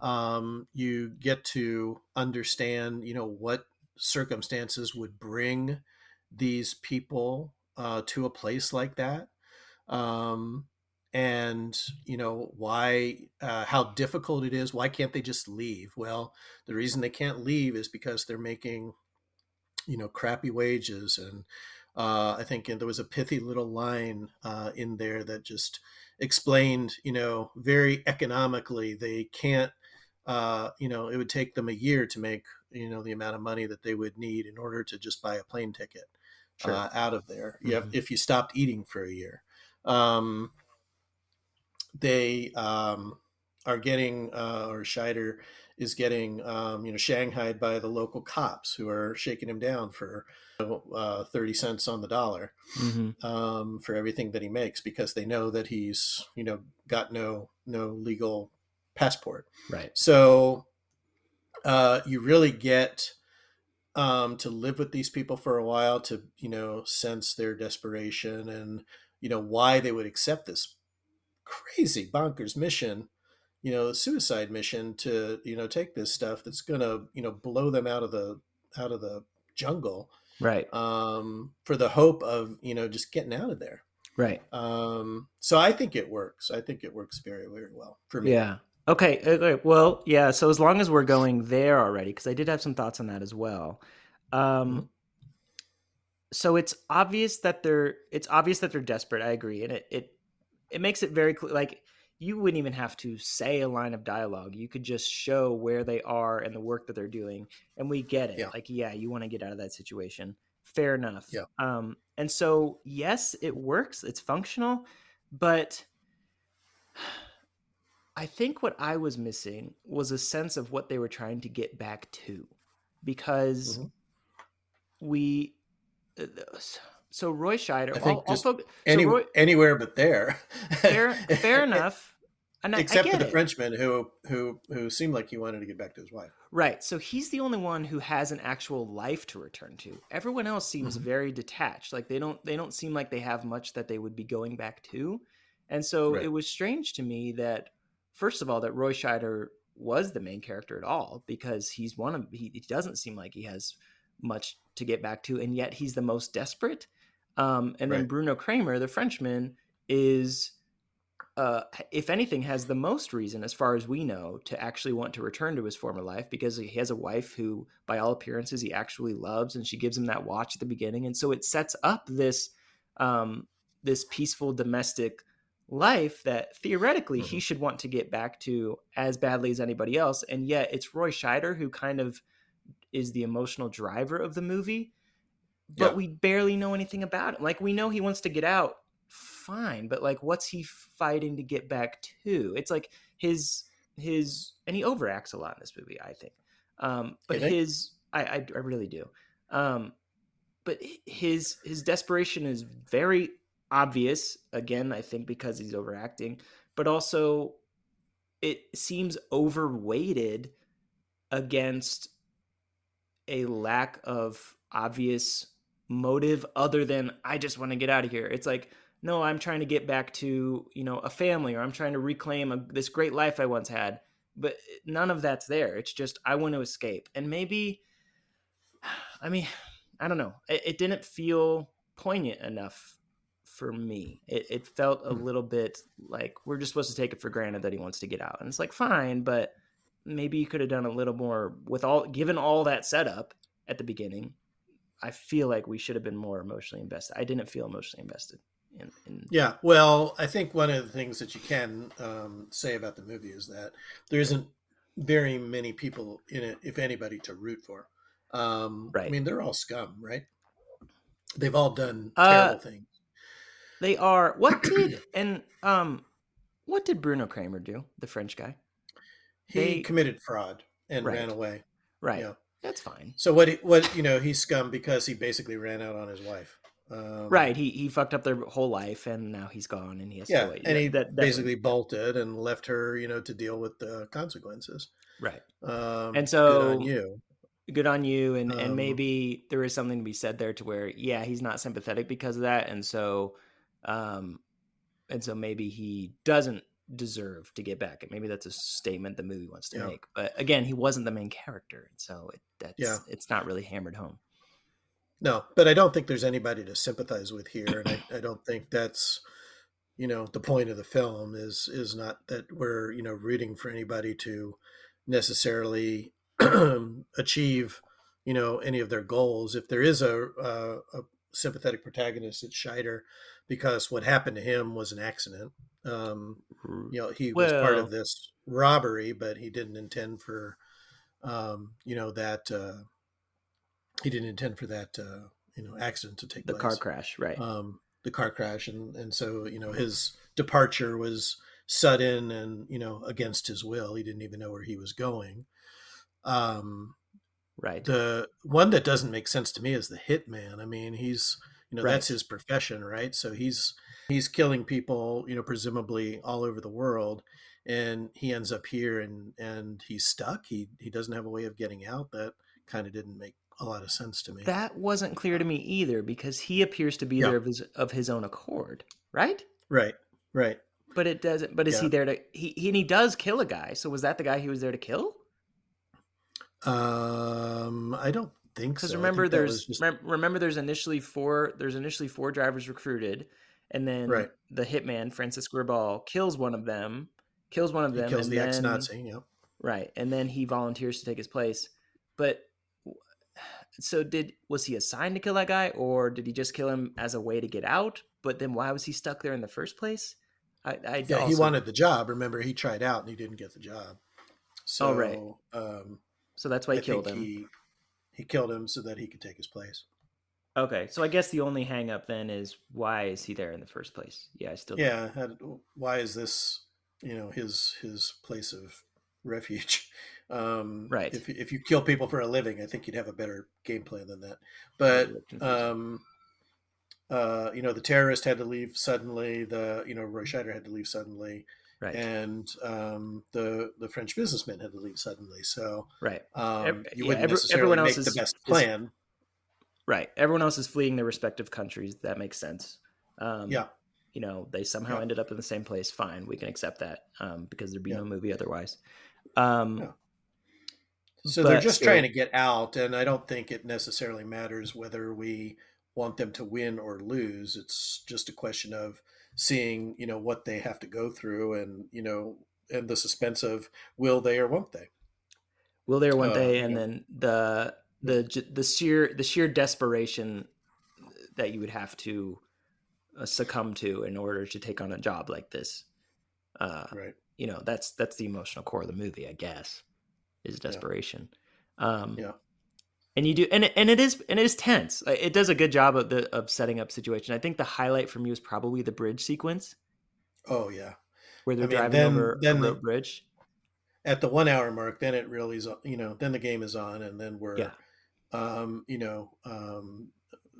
um, you get to understand, you know, what circumstances would bring these people uh, to a place like that um, and you know why uh, how difficult it is why can't they just leave well the reason they can't leave is because they're making you know crappy wages and uh, i think there was a pithy little line uh, in there that just explained you know very economically they can't uh, you know it would take them a year to make you know the amount of money that they would need in order to just buy a plane ticket sure. Uh, out of there mm-hmm. have, if you stopped eating for a year um, they um, are getting, uh, or Scheider is getting, um, you know, shanghaied by the local cops who are shaking him down for uh, 30 cents on the dollar mm-hmm. um, for everything that he makes because they know that he's, you know, got no no legal passport. Right. So uh, you really get um, to live with these people for a while to, you know, sense their desperation and you know why they would accept this crazy bonkers mission you know suicide mission to you know take this stuff that's gonna you know blow them out of the out of the jungle right. um for the hope of you know just getting out of there. Right. Um so i think it works. I think it works very very well for me. Yeah. Okay, okay. well yeah so as long as we're going there already because i did have some thoughts on that as well. Um mm-hmm. so it's obvious that they're it's obvious that they're desperate. I agree, and it it it makes it very clear. Like you wouldn't even have to say a line of dialogue. You could just show where they are and the work that they're doing, and we get it. Yeah. Like, yeah, you want to get out of that situation. Fair enough. Yeah. Um, and so yes, it works. It's functional, but I think what I was missing was a sense of what they were trying to get back to, because mm-hmm. we uh, so Roy Scheider. I think I'll, just I'll any, so Roy, anywhere but there. fair, fair enough. And Except for the it. Frenchman who who who seemed like he wanted to get back to his wife. Right. So he's the only one who has an actual life to return to. Everyone else seems mm-hmm. very detached. Like they don't they don't seem like they have much that they would be going back to. And so right. it was strange to me that first of all that Roy Scheider was the main character at all because he's one of he, he doesn't seem like he has much to get back to, and yet he's the most desperate. Um, and right. then Bruno Cremer, the Frenchman, is, uh, if anything, has the most reason, as far as we know, to actually want to return to his former life because he has a wife who, by all appearances, he actually loves, and she gives him that watch at the beginning, and so it sets up this um, this peaceful domestic life that theoretically mm-hmm. he should want to get back to as badly as anybody else, and yet it's Roy Scheider who kind of is the emotional driver of the movie, but yeah. we barely know anything about him. Like we know he wants to get out, fine, but like what's he fighting to get back to? It's like his his and he overacts a lot in this movie, I think. Um, but his I, I I really do. Um, but his his desperation is very obvious again i think because he's overacting but also it seems overweighted against a lack of obvious motive other than I just want to get out of here. It's like, no, I'm trying to get back to, you know, a family or I'm trying to reclaim a, this great life I once had. But none of that's there. It's just I want to escape. And maybe I mean, I don't know. It, it didn't feel poignant enough for me. It, it felt a Hmm. little bit like we're just supposed to take it for granted that he wants to get out. And it's like, fine, but maybe you could have done a little more with all, given all that setup at the beginning. I feel like we should have been more emotionally invested. I didn't feel emotionally invested in, in Yeah, well, I think one of the things that you can um, say about the movie is that there isn't very many people in it, if anybody, to root for. Um, I mean, they're all scum, right? They've all done Uh, terrible things. they are what did and um what did Bruno Cremer do, the French guy? He they- committed fraud and Right. ran away. Right. Yeah. That's fine. So what? He, what you know? He's scum because he basically ran out on his wife. Um, Right. He he fucked up their whole life and now he's gone and he has Yeah, to wait. and he that, definitely- basically bolted and left her, you know, to deal with the consequences. right. Um, And so good on you. good on you and Um, and maybe there is something to be said there to where yeah he's not sympathetic because of that and so um and so maybe he doesn't deserve to get back And maybe that's a statement the movie wants to Yeah. make but again he wasn't the main character so it, that's Yeah. it's not really hammered home No, but I don't think there's anybody to sympathize with here, and I, I don't think that's, you know, the point of the film is is not that we're you know rooting for anybody to necessarily achieve, you know, any of their goals. If there is a, a, a sympathetic protagonist, it's Scheider, because what happened to him was an accident. Um, you know, he was part of this robbery, but he didn't intend for, um, you know, that. Uh, he didn't intend for that uh, you know accident to take place. the place. car crash right Um, the car crash, and and so you know his departure was sudden and you know against his will. He didn't even know where he was going. Um, right the one that doesn't make sense to me is the hitman. I mean, he's you know that's his profession, right? So he's he's killing people, you know, presumably all over the world, and he ends up here and and he's stuck. He he doesn't have a way of getting out. That kind of didn't make a lot of sense to me. that wasn't clear to me either because he appears to be Yeah. there of his of his own accord right right, right. but it doesn't but is he there to he, he and he does kill a guy so was that the guy he was there to kill Um, I don't think so. Because remember think that was there's just- remember there's initially four there's initially four drivers recruited and then Right. the hitman francisco Rabal kills one of them kills one of he them kills the ex-Nazi. Yeah. right and then he volunteers to take his place but so did was he assigned to kill that guy or did he just kill him as a way to get out but then why was he stuck there in the first place i, I Yeah, he wanted the job. Remember, he tried out and he didn't get the job. So, Oh, right. Um, so that's why he I killed him He, he killed him so that he could take his place. Okay so i guess the only hang up then is why is he there in the first place yeah i still Yeah. How, why is this, you know, his his place of refuge? Um, Right. If if you kill people for a living, I think you'd have a better game plan than that. But um, uh, you know, the terrorist had to leave suddenly. The you know Roy Scheider had to leave suddenly, right and um, the the French businessman had to leave suddenly. So right um, you yeah, wouldn't every- necessarily everyone make else the is- best is- plan. Right. Everyone else is fleeing their respective countries. That makes sense. Um, Yeah. You know, they somehow Yeah. ended up in the same place. Fine, we can accept that um, because there'd be Yeah. no movie otherwise. Um, Yeah. So they're just trying to get out, and I don't think it necessarily matters whether we want them to win or lose. It's just a question of seeing, you know, what they have to go through, and you know, and the suspense of will they or won't they. Will there one Uh, day, you and then the the the sheer the sheer desperation that you would have to uh, succumb to in order to take on a job like this. Uh, Right. you know, that's that's the emotional core of the movie, I guess, is desperation. Um, Yeah. and you do, and and it is and it is tense. It does a good job of the of setting up situation. I think the highlight for me was probably the bridge sequence Oh yeah. where they're I mean, driving then- over then the- bridge. At the one hour mark, then it really is, you know, then the game is on, and then we're, Yeah. Um, you know, um,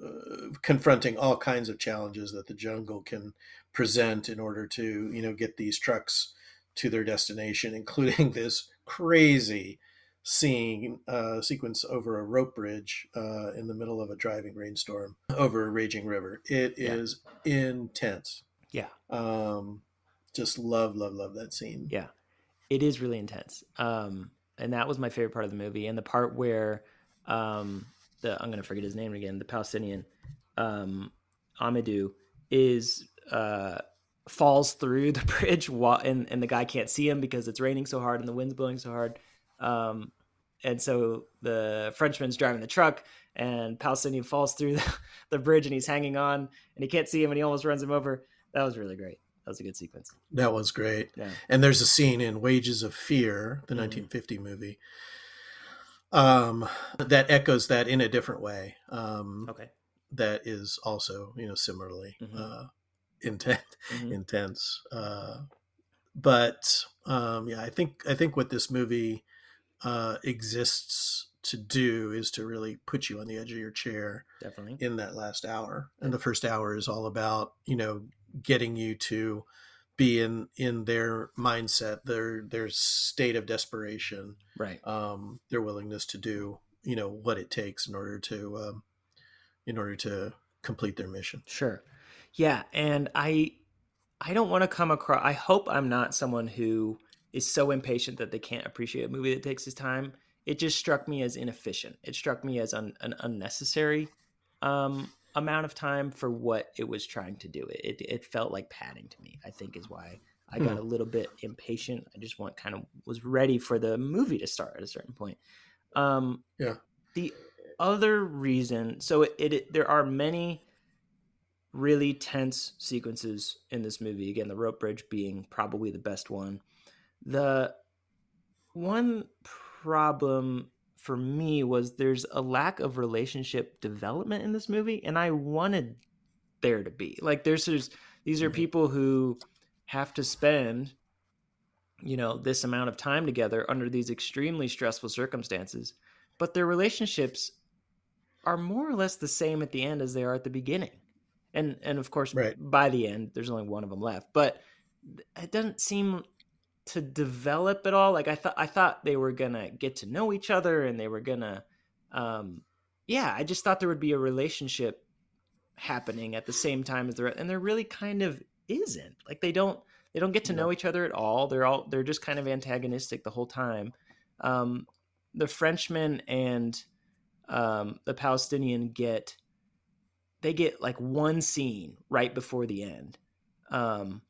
uh, confronting all kinds of challenges that the jungle can present in order to, you know, get these trucks to their destination, including this crazy scene uh, sequence over a rope bridge uh, in the middle of a driving rainstorm over a raging river. It Yeah. is intense. Yeah. Um, just love, love, love that scene. Yeah. It is really intense. Um, and that was my favorite part of the movie. And the part where um, the I'm gonna forget his name again, the Palestinian um, Amidou is uh, falls through the bridge while, and and the guy can't see him because it's raining so hard and the wind's blowing so hard. Um, and so the Frenchman's driving the truck, and Palestinian falls through the, the bridge, and he's hanging on, and he can't see him, and he almost runs him over. That was really great. That was a good sequence. That was great. Yeah. And there's a scene in Wages of Fear, the Mhm. 1950 movie, um, that echoes that in a different way. Um, Okay. That is also, you know, similarly Mhm. uh, intense. Mhm. intense. Uh, but um, yeah, I think I think what this movie uh, exists to do is to really put you on the edge of your chair Definitely. in that last hour. And the first hour is all about you know getting you to be in in their mindset, their their state of desperation, Right. um, their willingness to do you know what it takes in order to um, in order to complete their mission. Sure. Yeah, and I I don't want to come across I hope I'm not someone who is so impatient that they can't appreciate a movie that takes his time. It just struck me as inefficient. It struck me as un, an unnecessary um amount of time for what it was trying to do. It it felt like padding to me. I think is why I got Hmm. a little bit impatient. I just want kind of was ready for the movie to start at a certain point. Um Yeah. the other reason so it, it there are many really tense sequences in this movie again the rope bridge being probably the best one the one problem for me was there's a lack of relationship development in this movie and i wanted there to be like there's, there's these are Mhm. people who have to spend you know this amount of time together under these extremely stressful circumstances but their relationships are more or less the same at the end as they are at the beginning and and of course Right. by the end there's only one of them left but it doesn't seem to develop at all like i thought i thought they were gonna get to know each other and they were gonna um yeah i just thought there would be a relationship happening at the same time as there and there really kind of isn't. Like they don't they don't get to No. know each other at all. They're all they're just kind of antagonistic the whole time. Um the frenchman and um the palestinian get they get like one scene right before the end. Um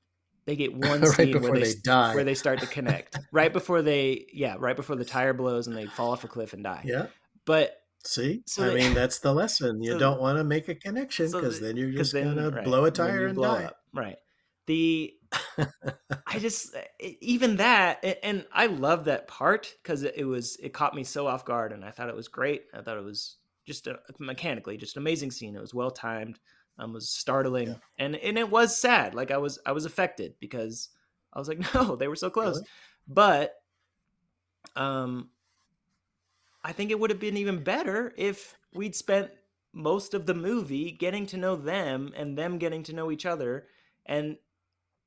they get one scene before where they, they die. where they start to connect right before they yeah right before the tire blows and they fall off a cliff and die yeah. but See, So I they- mean, that's the lesson. You so- don't want to make a connection so because the- then you're just then, gonna right, blow a tire and blow die. up. right the i just even that and i love that part because it was it caught me so off guard and i thought it was great i thought it was just a, mechanically just an amazing scene it was well timed um was startling Yeah. and and it was sad like i was i was affected because i was like no they were so close Really? but um i think it would have been even better if we'd spent most of the movie getting to know them and them getting to know each other and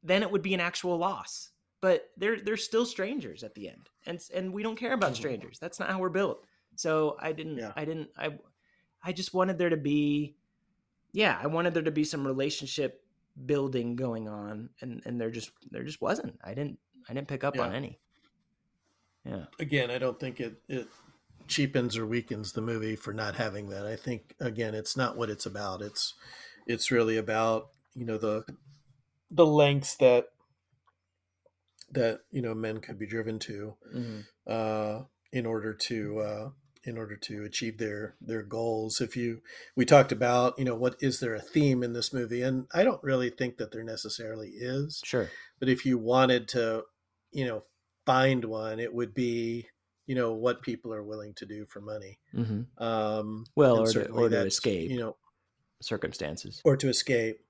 then it would be an actual loss but they're they're still strangers at the end and and we don't care about strangers that's not how we're built so i didn't Yeah. i didn't i i just wanted there to be yeah i wanted there to be some relationship building going on and and there just there just wasn't i didn't i didn't pick up on any yeah Again, I don't think it it cheapens or weakens the movie for not having that. I think again, it's not what it's about. It's it's really about you know the the lengths that that you know men could be driven to Mhm. uh, in order to uh, in order to achieve their their goals. If you we talked about you know what is there a theme in this movie, and I don't really think that there necessarily is. sure But if you wanted to, you know, find one, it would be you know what people are willing to do for money. hmm Um, Well, or to- or to escape. You know, circumstances or to escape.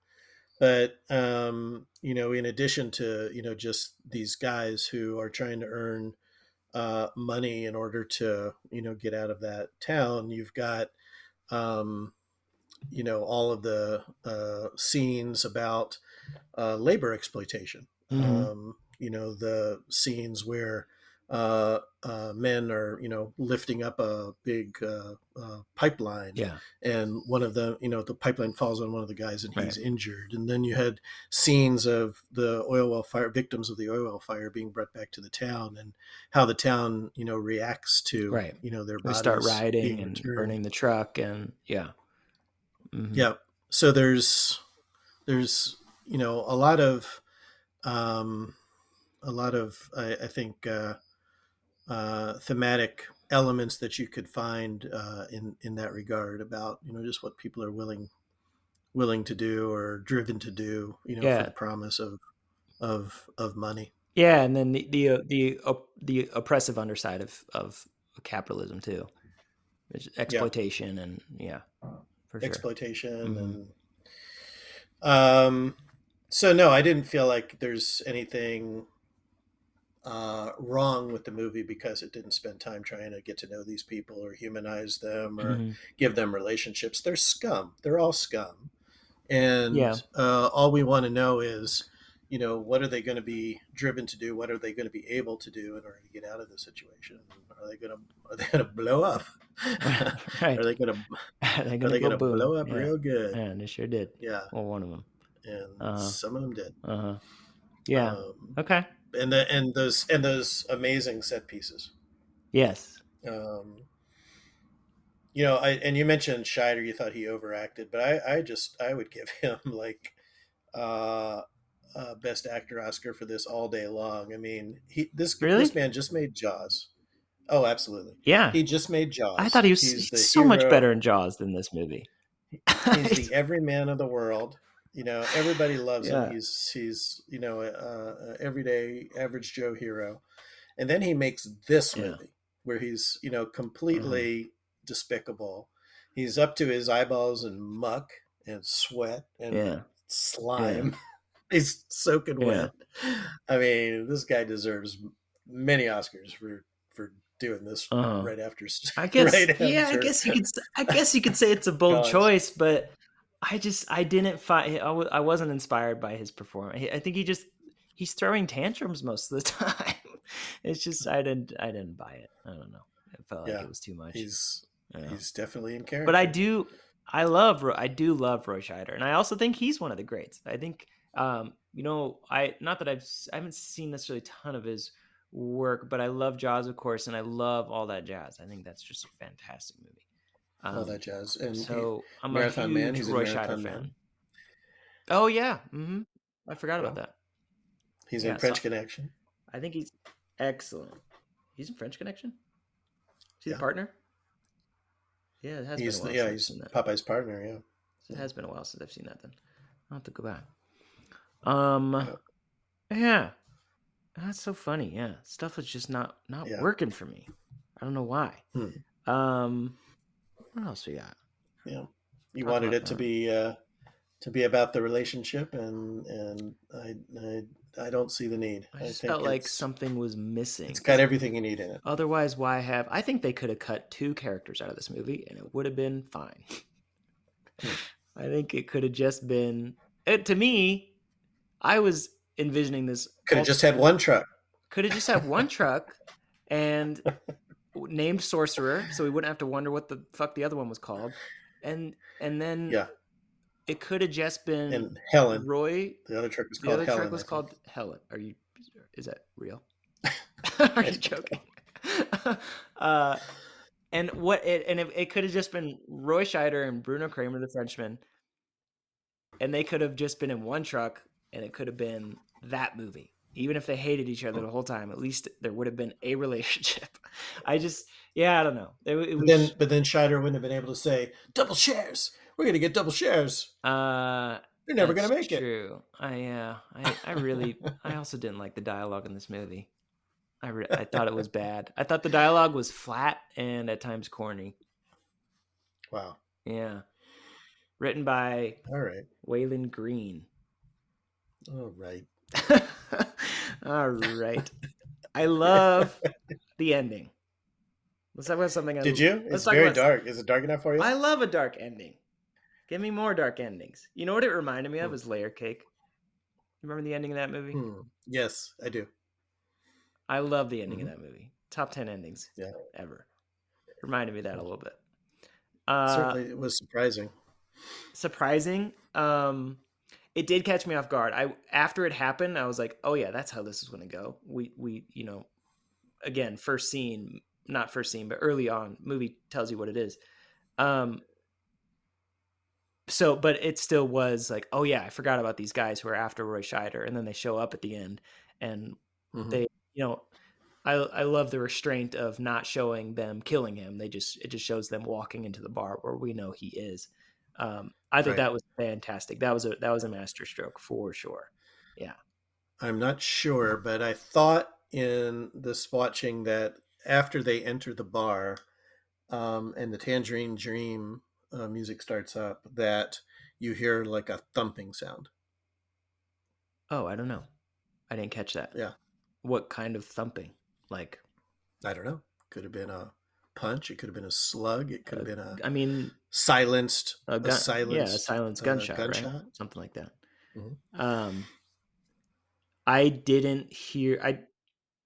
But um, you know, in addition to you know just these guys who are trying to earn uh, money in order to you know get out of that town, you've got um, you know all of the uh, scenes about uh, labor exploitation. Mhm. Um, you know the scenes where uh, uh, men are you know lifting up a big uh, uh, pipeline Yeah. and one of the you know the pipeline falls on one of the guys and he's Right. injured and then you had scenes of the oil well fire victims of the oil well fire being brought back to the town and how the town you know reacts to Right. you know their They start rioting being and returned. burning the truck and yeah. Mhm. yeah so there's there's you know a lot of um a lot of i, I think uh uh thematic elements that you could find uh in in that regard about you know just what people are willing willing to do or driven to do you know Yeah. for the promise of of of money Yeah, and then the the uh, the the oppressive underside of of capitalism too, exploitation and yeah, for sure. exploitation Mhm. and um so no i didn't feel like there's anything uh wrong with the movie because it didn't spend time trying to get to know these people or humanize them or Mhm. give them relationships they're scum they're all scum and Yeah. uh, all we want to know is you know what are they going to be driven to do what are they going to be able to do in order to get out of the situation are they going to are they going to blow up right. are they going to are they go going to blow up yeah. real good Yeah, and they sure did. yeah Well, one of them. and Uh-huh. some of them did. Uh huh. Yeah. Um, okay. And the and those and those amazing set pieces. Yes. Um, you know, I and you mentioned Scheider. You thought he overacted, but I I just I would give him like uh, uh best actor Oscar for this all day long. I mean, he this Really? this man just made Jaws. Oh, absolutely. Yeah. He just made Jaws. I thought he was so much better in Jaws than this movie. he's the everyman of the world. You know, everybody loves Yeah. him. He's he's you know a, a everyday average Joe hero, and then he makes this Yeah. movie where he's you know mm-hmm. completely despicable. He's up to his eyeballs in muck and sweat and yeah. slime. he's soaking Yeah. wet. I mean, this guy deserves many Oscars for for doing this Uh-huh. right after. I guess. right yeah. I guess you could. I guess you could say it's a bold choice, but I just I didn't find. I w- I wasn't inspired by his performance. I think he just he's throwing tantrums most of the time. It's just I didn't I didn't buy it. I don't know. It felt like it was too much. He's he's definitely in character. but I do, I love, Ro- I do love Roy Scheider, and I also think he's one of the greats. I think, um, you know, I not that I've I haven't seen necessarily a ton of his work, but I love Jaws, of course, and I love all that jazz. I think that's just a fantastic movie. Um, all that jazz. And he- so I'm Marathon a Man, he's Roy Marathon Scheider Man. fan. Oh yeah, hmm I forgot about Yeah. that. he's yeah, in French so- Connection. I think he's excellent. He's in French Connection. Is he Yeah. the partner? Yeah, it has He's been a while yeah, he's. Popeye's partner. Yeah, It has been a while since I've seen that. Then I'll have to go back. Um, yeah, that's so funny. Yeah, stuff is just not not Yeah. working for me. I don't know why. Hmm. Um, what else we got? yeah. You Talk wanted it to be uh, to be about the relationship, and and I I, I don't see the need. I just think felt like something was missing. It's got everything you need in it. Otherwise, why have? I think they could have cut two characters out of this movie, and it would have been fine. Hmm. I think it could have just been. It, to me, I was envisioning this. Could have just had one truck. could have just had one truck and named sorcerer so we wouldn't have to wonder what the fuck the other one was called. And and then Yeah, it could have just been and Helen. roy The other truck was the called other Helen. truck was called helen. Are you is that real? Are you joking? Uh and what it and it, it could have just been roy scheider and bruno cremer the frenchman and they could have just been in one truck and it could have been that movie even if they hated each other the whole time at least there would have been a relationship i just yeah i don't know it, it But then, but then Scheider wouldn't have been able to say double shares. We're gonna get double shares. uh They're never gonna make it. true i yeah i i really i also didn't like the dialogue in this movie i re- i thought it was bad i thought the dialogue was flat and at times corny Wow. yeah written by All right. walon green All right. All right. I love the ending. Let's talk about something. I, Did you? It's very dark. Is it dark enough for you? I love a dark ending. Give me more dark endings. You know what it reminded me of Hmm. is Layer Cake. You remember the ending of that movie? Hmm. Yes, I do. I love the ending Mhm. of that movie. Top ten endings Yeah. ever. Reminded me of that a little bit. Uh, Certainly, it was surprising. surprising. Um, it did catch me off guard. I after it happened, I was like, "Oh yeah, that's how this is going to go." We we you know, again, first scene, not first scene, but early on, movie tells you what it is. Um, so, but it still was like, "Oh yeah, I forgot about these guys who are after Roy Scheider," and then they show up at the end, and Mhm. they, you know. I, I love the restraint of not showing them killing him. They just it just shows them walking into the bar where we know he is. Um, I thought Right. that was fantastic. That was a that was a masterstroke for sure. Yeah. I'm not sure, but I thought in this watching that after they enter the bar um, and the Tangerine Dream uh, music starts up, that you hear like a thumping sound. Oh, I don't know. I didn't catch that. Yeah. What kind of thumping? Like, I don't know. Could have been a punch. It could have been a slug. It could have been a I mean, silenced, a a, gun, silenced. yeah, a silenced uh, gunshot, right? gunshot. Something like that. Mhm. Um, I didn't hear. I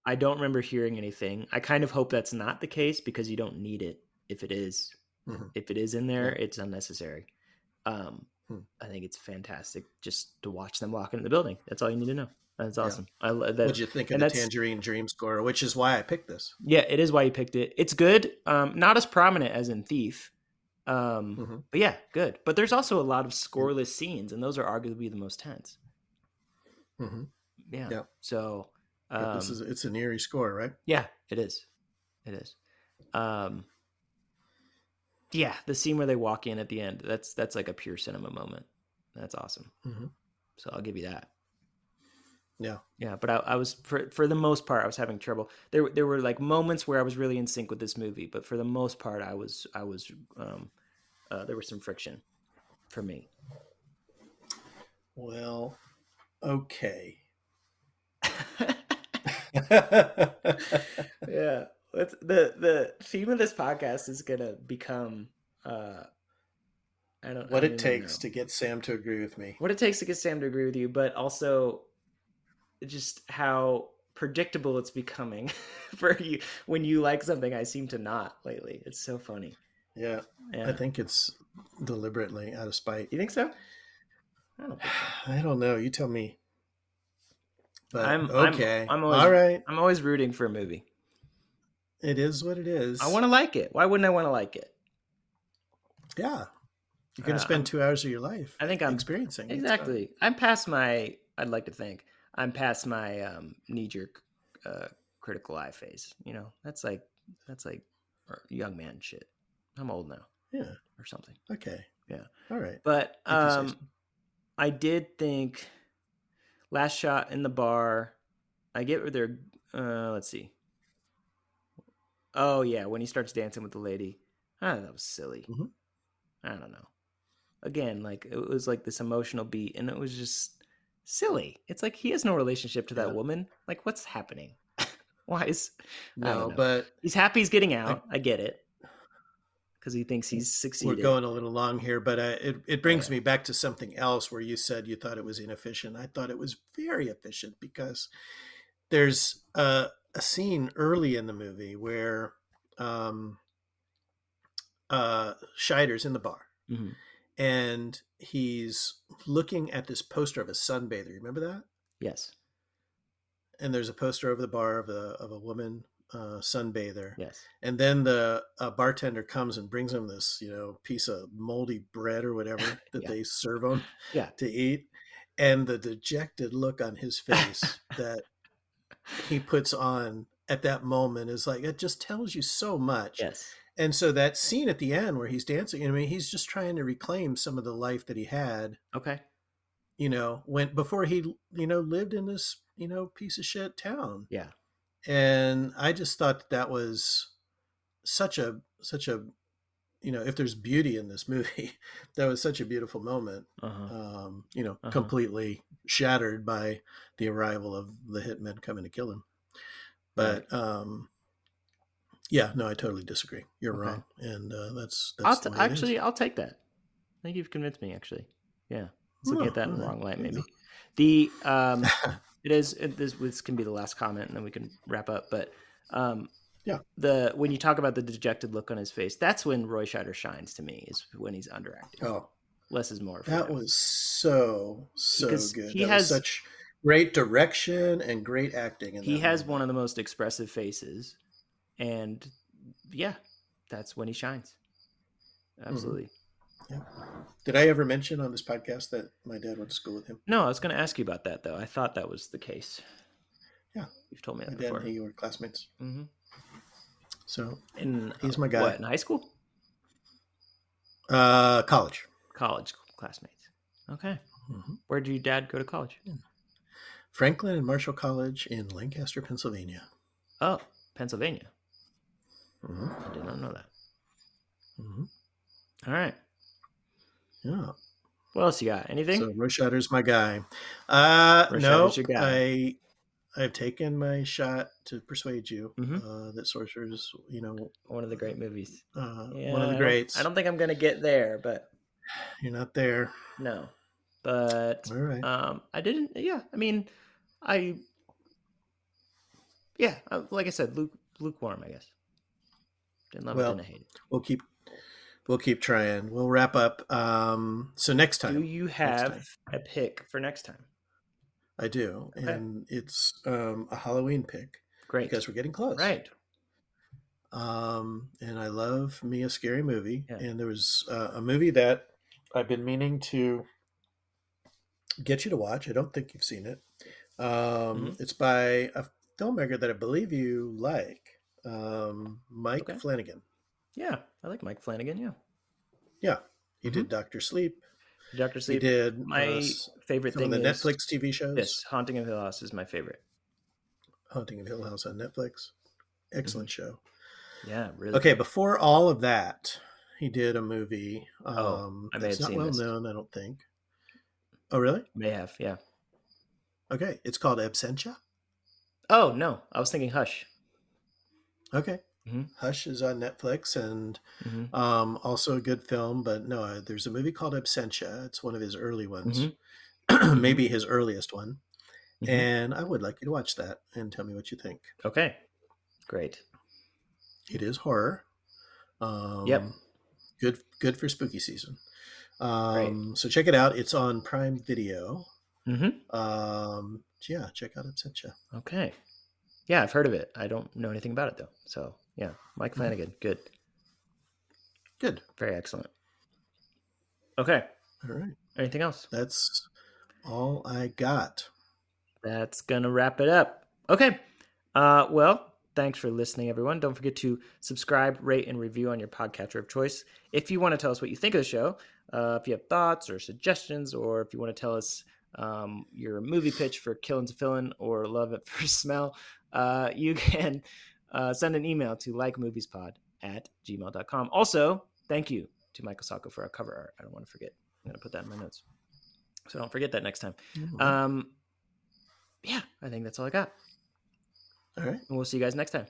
I don't remember hearing anything. I kind of hope that's not the case because you don't need it. If it is, Mhm. if it is in there, it's unnecessary. Um, Hmm. I think it's fantastic just to watch them walk into the building. That's all you need to know. That's Yeah. awesome. I lo- that, What'd you think of the Tangerine Dream score? Which is why I picked this. Yeah, it is why you picked it. It's good. Um, not as prominent as in Thief. Um, Mhm. but yeah, good. But there's also a lot of scoreless scenes, and those are arguably the most tense. hmm Yeah. Yeah. So um, this is it's an eerie score, right? yeah, it is. It is. Um, yeah, the scene where they walk in at the end, that's that's like a pure cinema moment. That's awesome. hmm So I'll give you that. Yeah. Yeah, but I, I was for for the most part I was having trouble. There there were like moments where I was really in sync with this movie, but for the most part I was I was um uh, there was some friction for me. Well, okay. yeah, let's, the the theme of this podcast is gonna become uh I don't what I it takes know. to get Sam to agree with me. what it takes to get Sam to agree with you, but also just how predictable it's becoming for you when you like something I seem to not lately. It's so funny. Yeah, Yeah. I think it's deliberately out of spite. you think so? I don't think so. I don't know. You tell me. But I'm- I'm- okay. I'm always- All right. I'm always rooting for a movie. It is what it is. I want to like it. Why wouldn't I want to like it? Yeah. You're going Uh, to spend I'm- two hours of your life I think I'm experiencing it, Exactly. I'm past my. I'd like to think I'm past my um, knee jerk uh, critical eye phase. You know, that's like that's like young man shit. I'm old now Yeah. or something. Okay. Yeah. All right. But If you say um. I did think last shot in the bar. I get where they're. Uh, let's see. Oh yeah, when he starts dancing with the lady. Ah, that was silly. Mhm. I don't know. Again, like it was like this emotional beat, and it was just silly. It's like he has no relationship to that Yeah. woman. Like, what's happening? Why is no, but he's happy he's getting out? I get it because he thinks he's we're succeeded. going a little long here, but uh, it, it brings yeah. me back to something else where you said you thought it was inefficient. I thought it was very efficient because there's a, a scene early in the movie where um, uh, Scheider's in the bar Mhm. And he's looking at this poster of a sunbather. You remember that? Yes, And there's a poster over the bar of a, of a woman uh, sunbather. yes, And then the uh, bartender comes and brings him this, you know, piece of moldy bread or whatever that Yeah. they serve him Yeah. to eat. And the dejected look on his face that he puts on at that moment is like, it just tells you so much. yes. And so that scene at the end where he's dancing, I mean, he's just trying to reclaim some of the life that he had, Okay. you know, when before he, you know, lived in this, you know, piece of shit town Yeah. and i just thought that, that was such a such a you know if there's beauty in this movie that was such a beautiful moment Uh huh. um you know Uh-huh. completely shattered by the arrival of the hitmen coming to kill him but um yeah no i totally disagree you're Okay. wrong and uh that's I'll that's t- it is. actually I'll take that. I think you've convinced me. Actually, yeah. was looking at that in the wrong light, maybe. The um, it is it, this. This can be the last comment, and then we can wrap up. But um, yeah, the when you talk about the dejected look on his face, that's when Roy Scheider shines to me. Is when he's underacting. Oh, less is more. that him. was so so Because good. he that has- such great direction and great acting. In he has one of the most expressive faces, and yeah, that's when he shines. Mm-hmm. Absolutely. Did I ever mention on this podcast that my dad went to school with him? No, I was going to ask you about that though. I thought that was the case. Yeah. you've told me My that dad before. and he were classmates. hmm So In He's my guy. What, in high school, uh, college. college classmates. Okay. Mhm. Where did your dad go to college? Franklin and Marshall College in Lancaster, Pennsylvania. Oh, Pennsylvania. Hmm I did not know that. hmm All right. Yeah. What else you got? Anything? So Roy my guy. Uh, Roy no, guy. I I've taken my shot to persuade you Mhm. uh, that Sorcerer's, you know, one of the great movies. uh, Yeah, one of I the don't- greats. I don't think I'm going to get there, but You're not there. no. But All right. um, I didn't. Yeah, I mean, I. Yeah, uh, like I said, luke, lukewarm. I guess. Didn't love Well, it. Didn't hate it. we'll keep we'll keep trying. We'll wrap up. Um, so next time Do you have a pick for next time? I do, Okay. and it's um, a Halloween pick Great. because we're getting close. right. Um, and I love me a scary movie. Yeah. And there was uh, a movie that I've been meaning to get you to watch. I don't think you've seen it. Um, Mhm. It's by a filmmaker that I believe you like, um, Mike Okay. Flanagan. Yeah, I like Mike Flanagan. Yeah, Yeah, he did Doctor Sleep. Doctor Sleep. He did Mm-hmm. My uh, favorite some of thing the Netflix TV shows. Yes, Haunting of Hill House is my favorite. Haunting of Hill House on Netflix. Excellent Mm-hmm. show. Yeah, really. Okay, before all of that, he did a movie. Um, Oh, I may that's not well this. known, I don't think. Oh, really? May have. Yeah. Okay, it's called Absentia. Oh no, I was thinking Hush. Okay, Mhm. Hush is on Netflix and Mm-hmm. um, also a good film. But no, uh, there's a movie called Absentia. It's one of his early ones, Mhm. maybe his earliest one. Mhm. And I would like you to watch that and tell me what you think. Okay. Great. It is horror. Um, Yep. Good, good for spooky season. Um, so check it out. It's on Prime Video. Mm-hmm. Um, yeah, check out Absentia. Okay. Yeah, I've heard of it. I don't know anything about it though. So yeah, Mike Mhm. Flanagan, good, Good. very excellent. Okay. All right. Anything else? That's all I got. That's gonna wrap it up. Okay. Uh, well, thanks for listening, everyone. Don't forget to subscribe, rate, and review on your podcatcher of choice. If you want to tell us what you think of the show, uh, if you have thoughts or suggestions, or if you want to tell us um, your movie pitch for Killin' to Fillin' or Love at First Smell, uh, you can uh, send an email to likemoviespod at gmail.com. Also, thank you to Michael Sacco for our cover art. I don't want to forget. I'm going to put that in my notes. So don't forget that next time. Mhm. Um, yeah, I think that's all I got. all right. And we'll see you guys next time.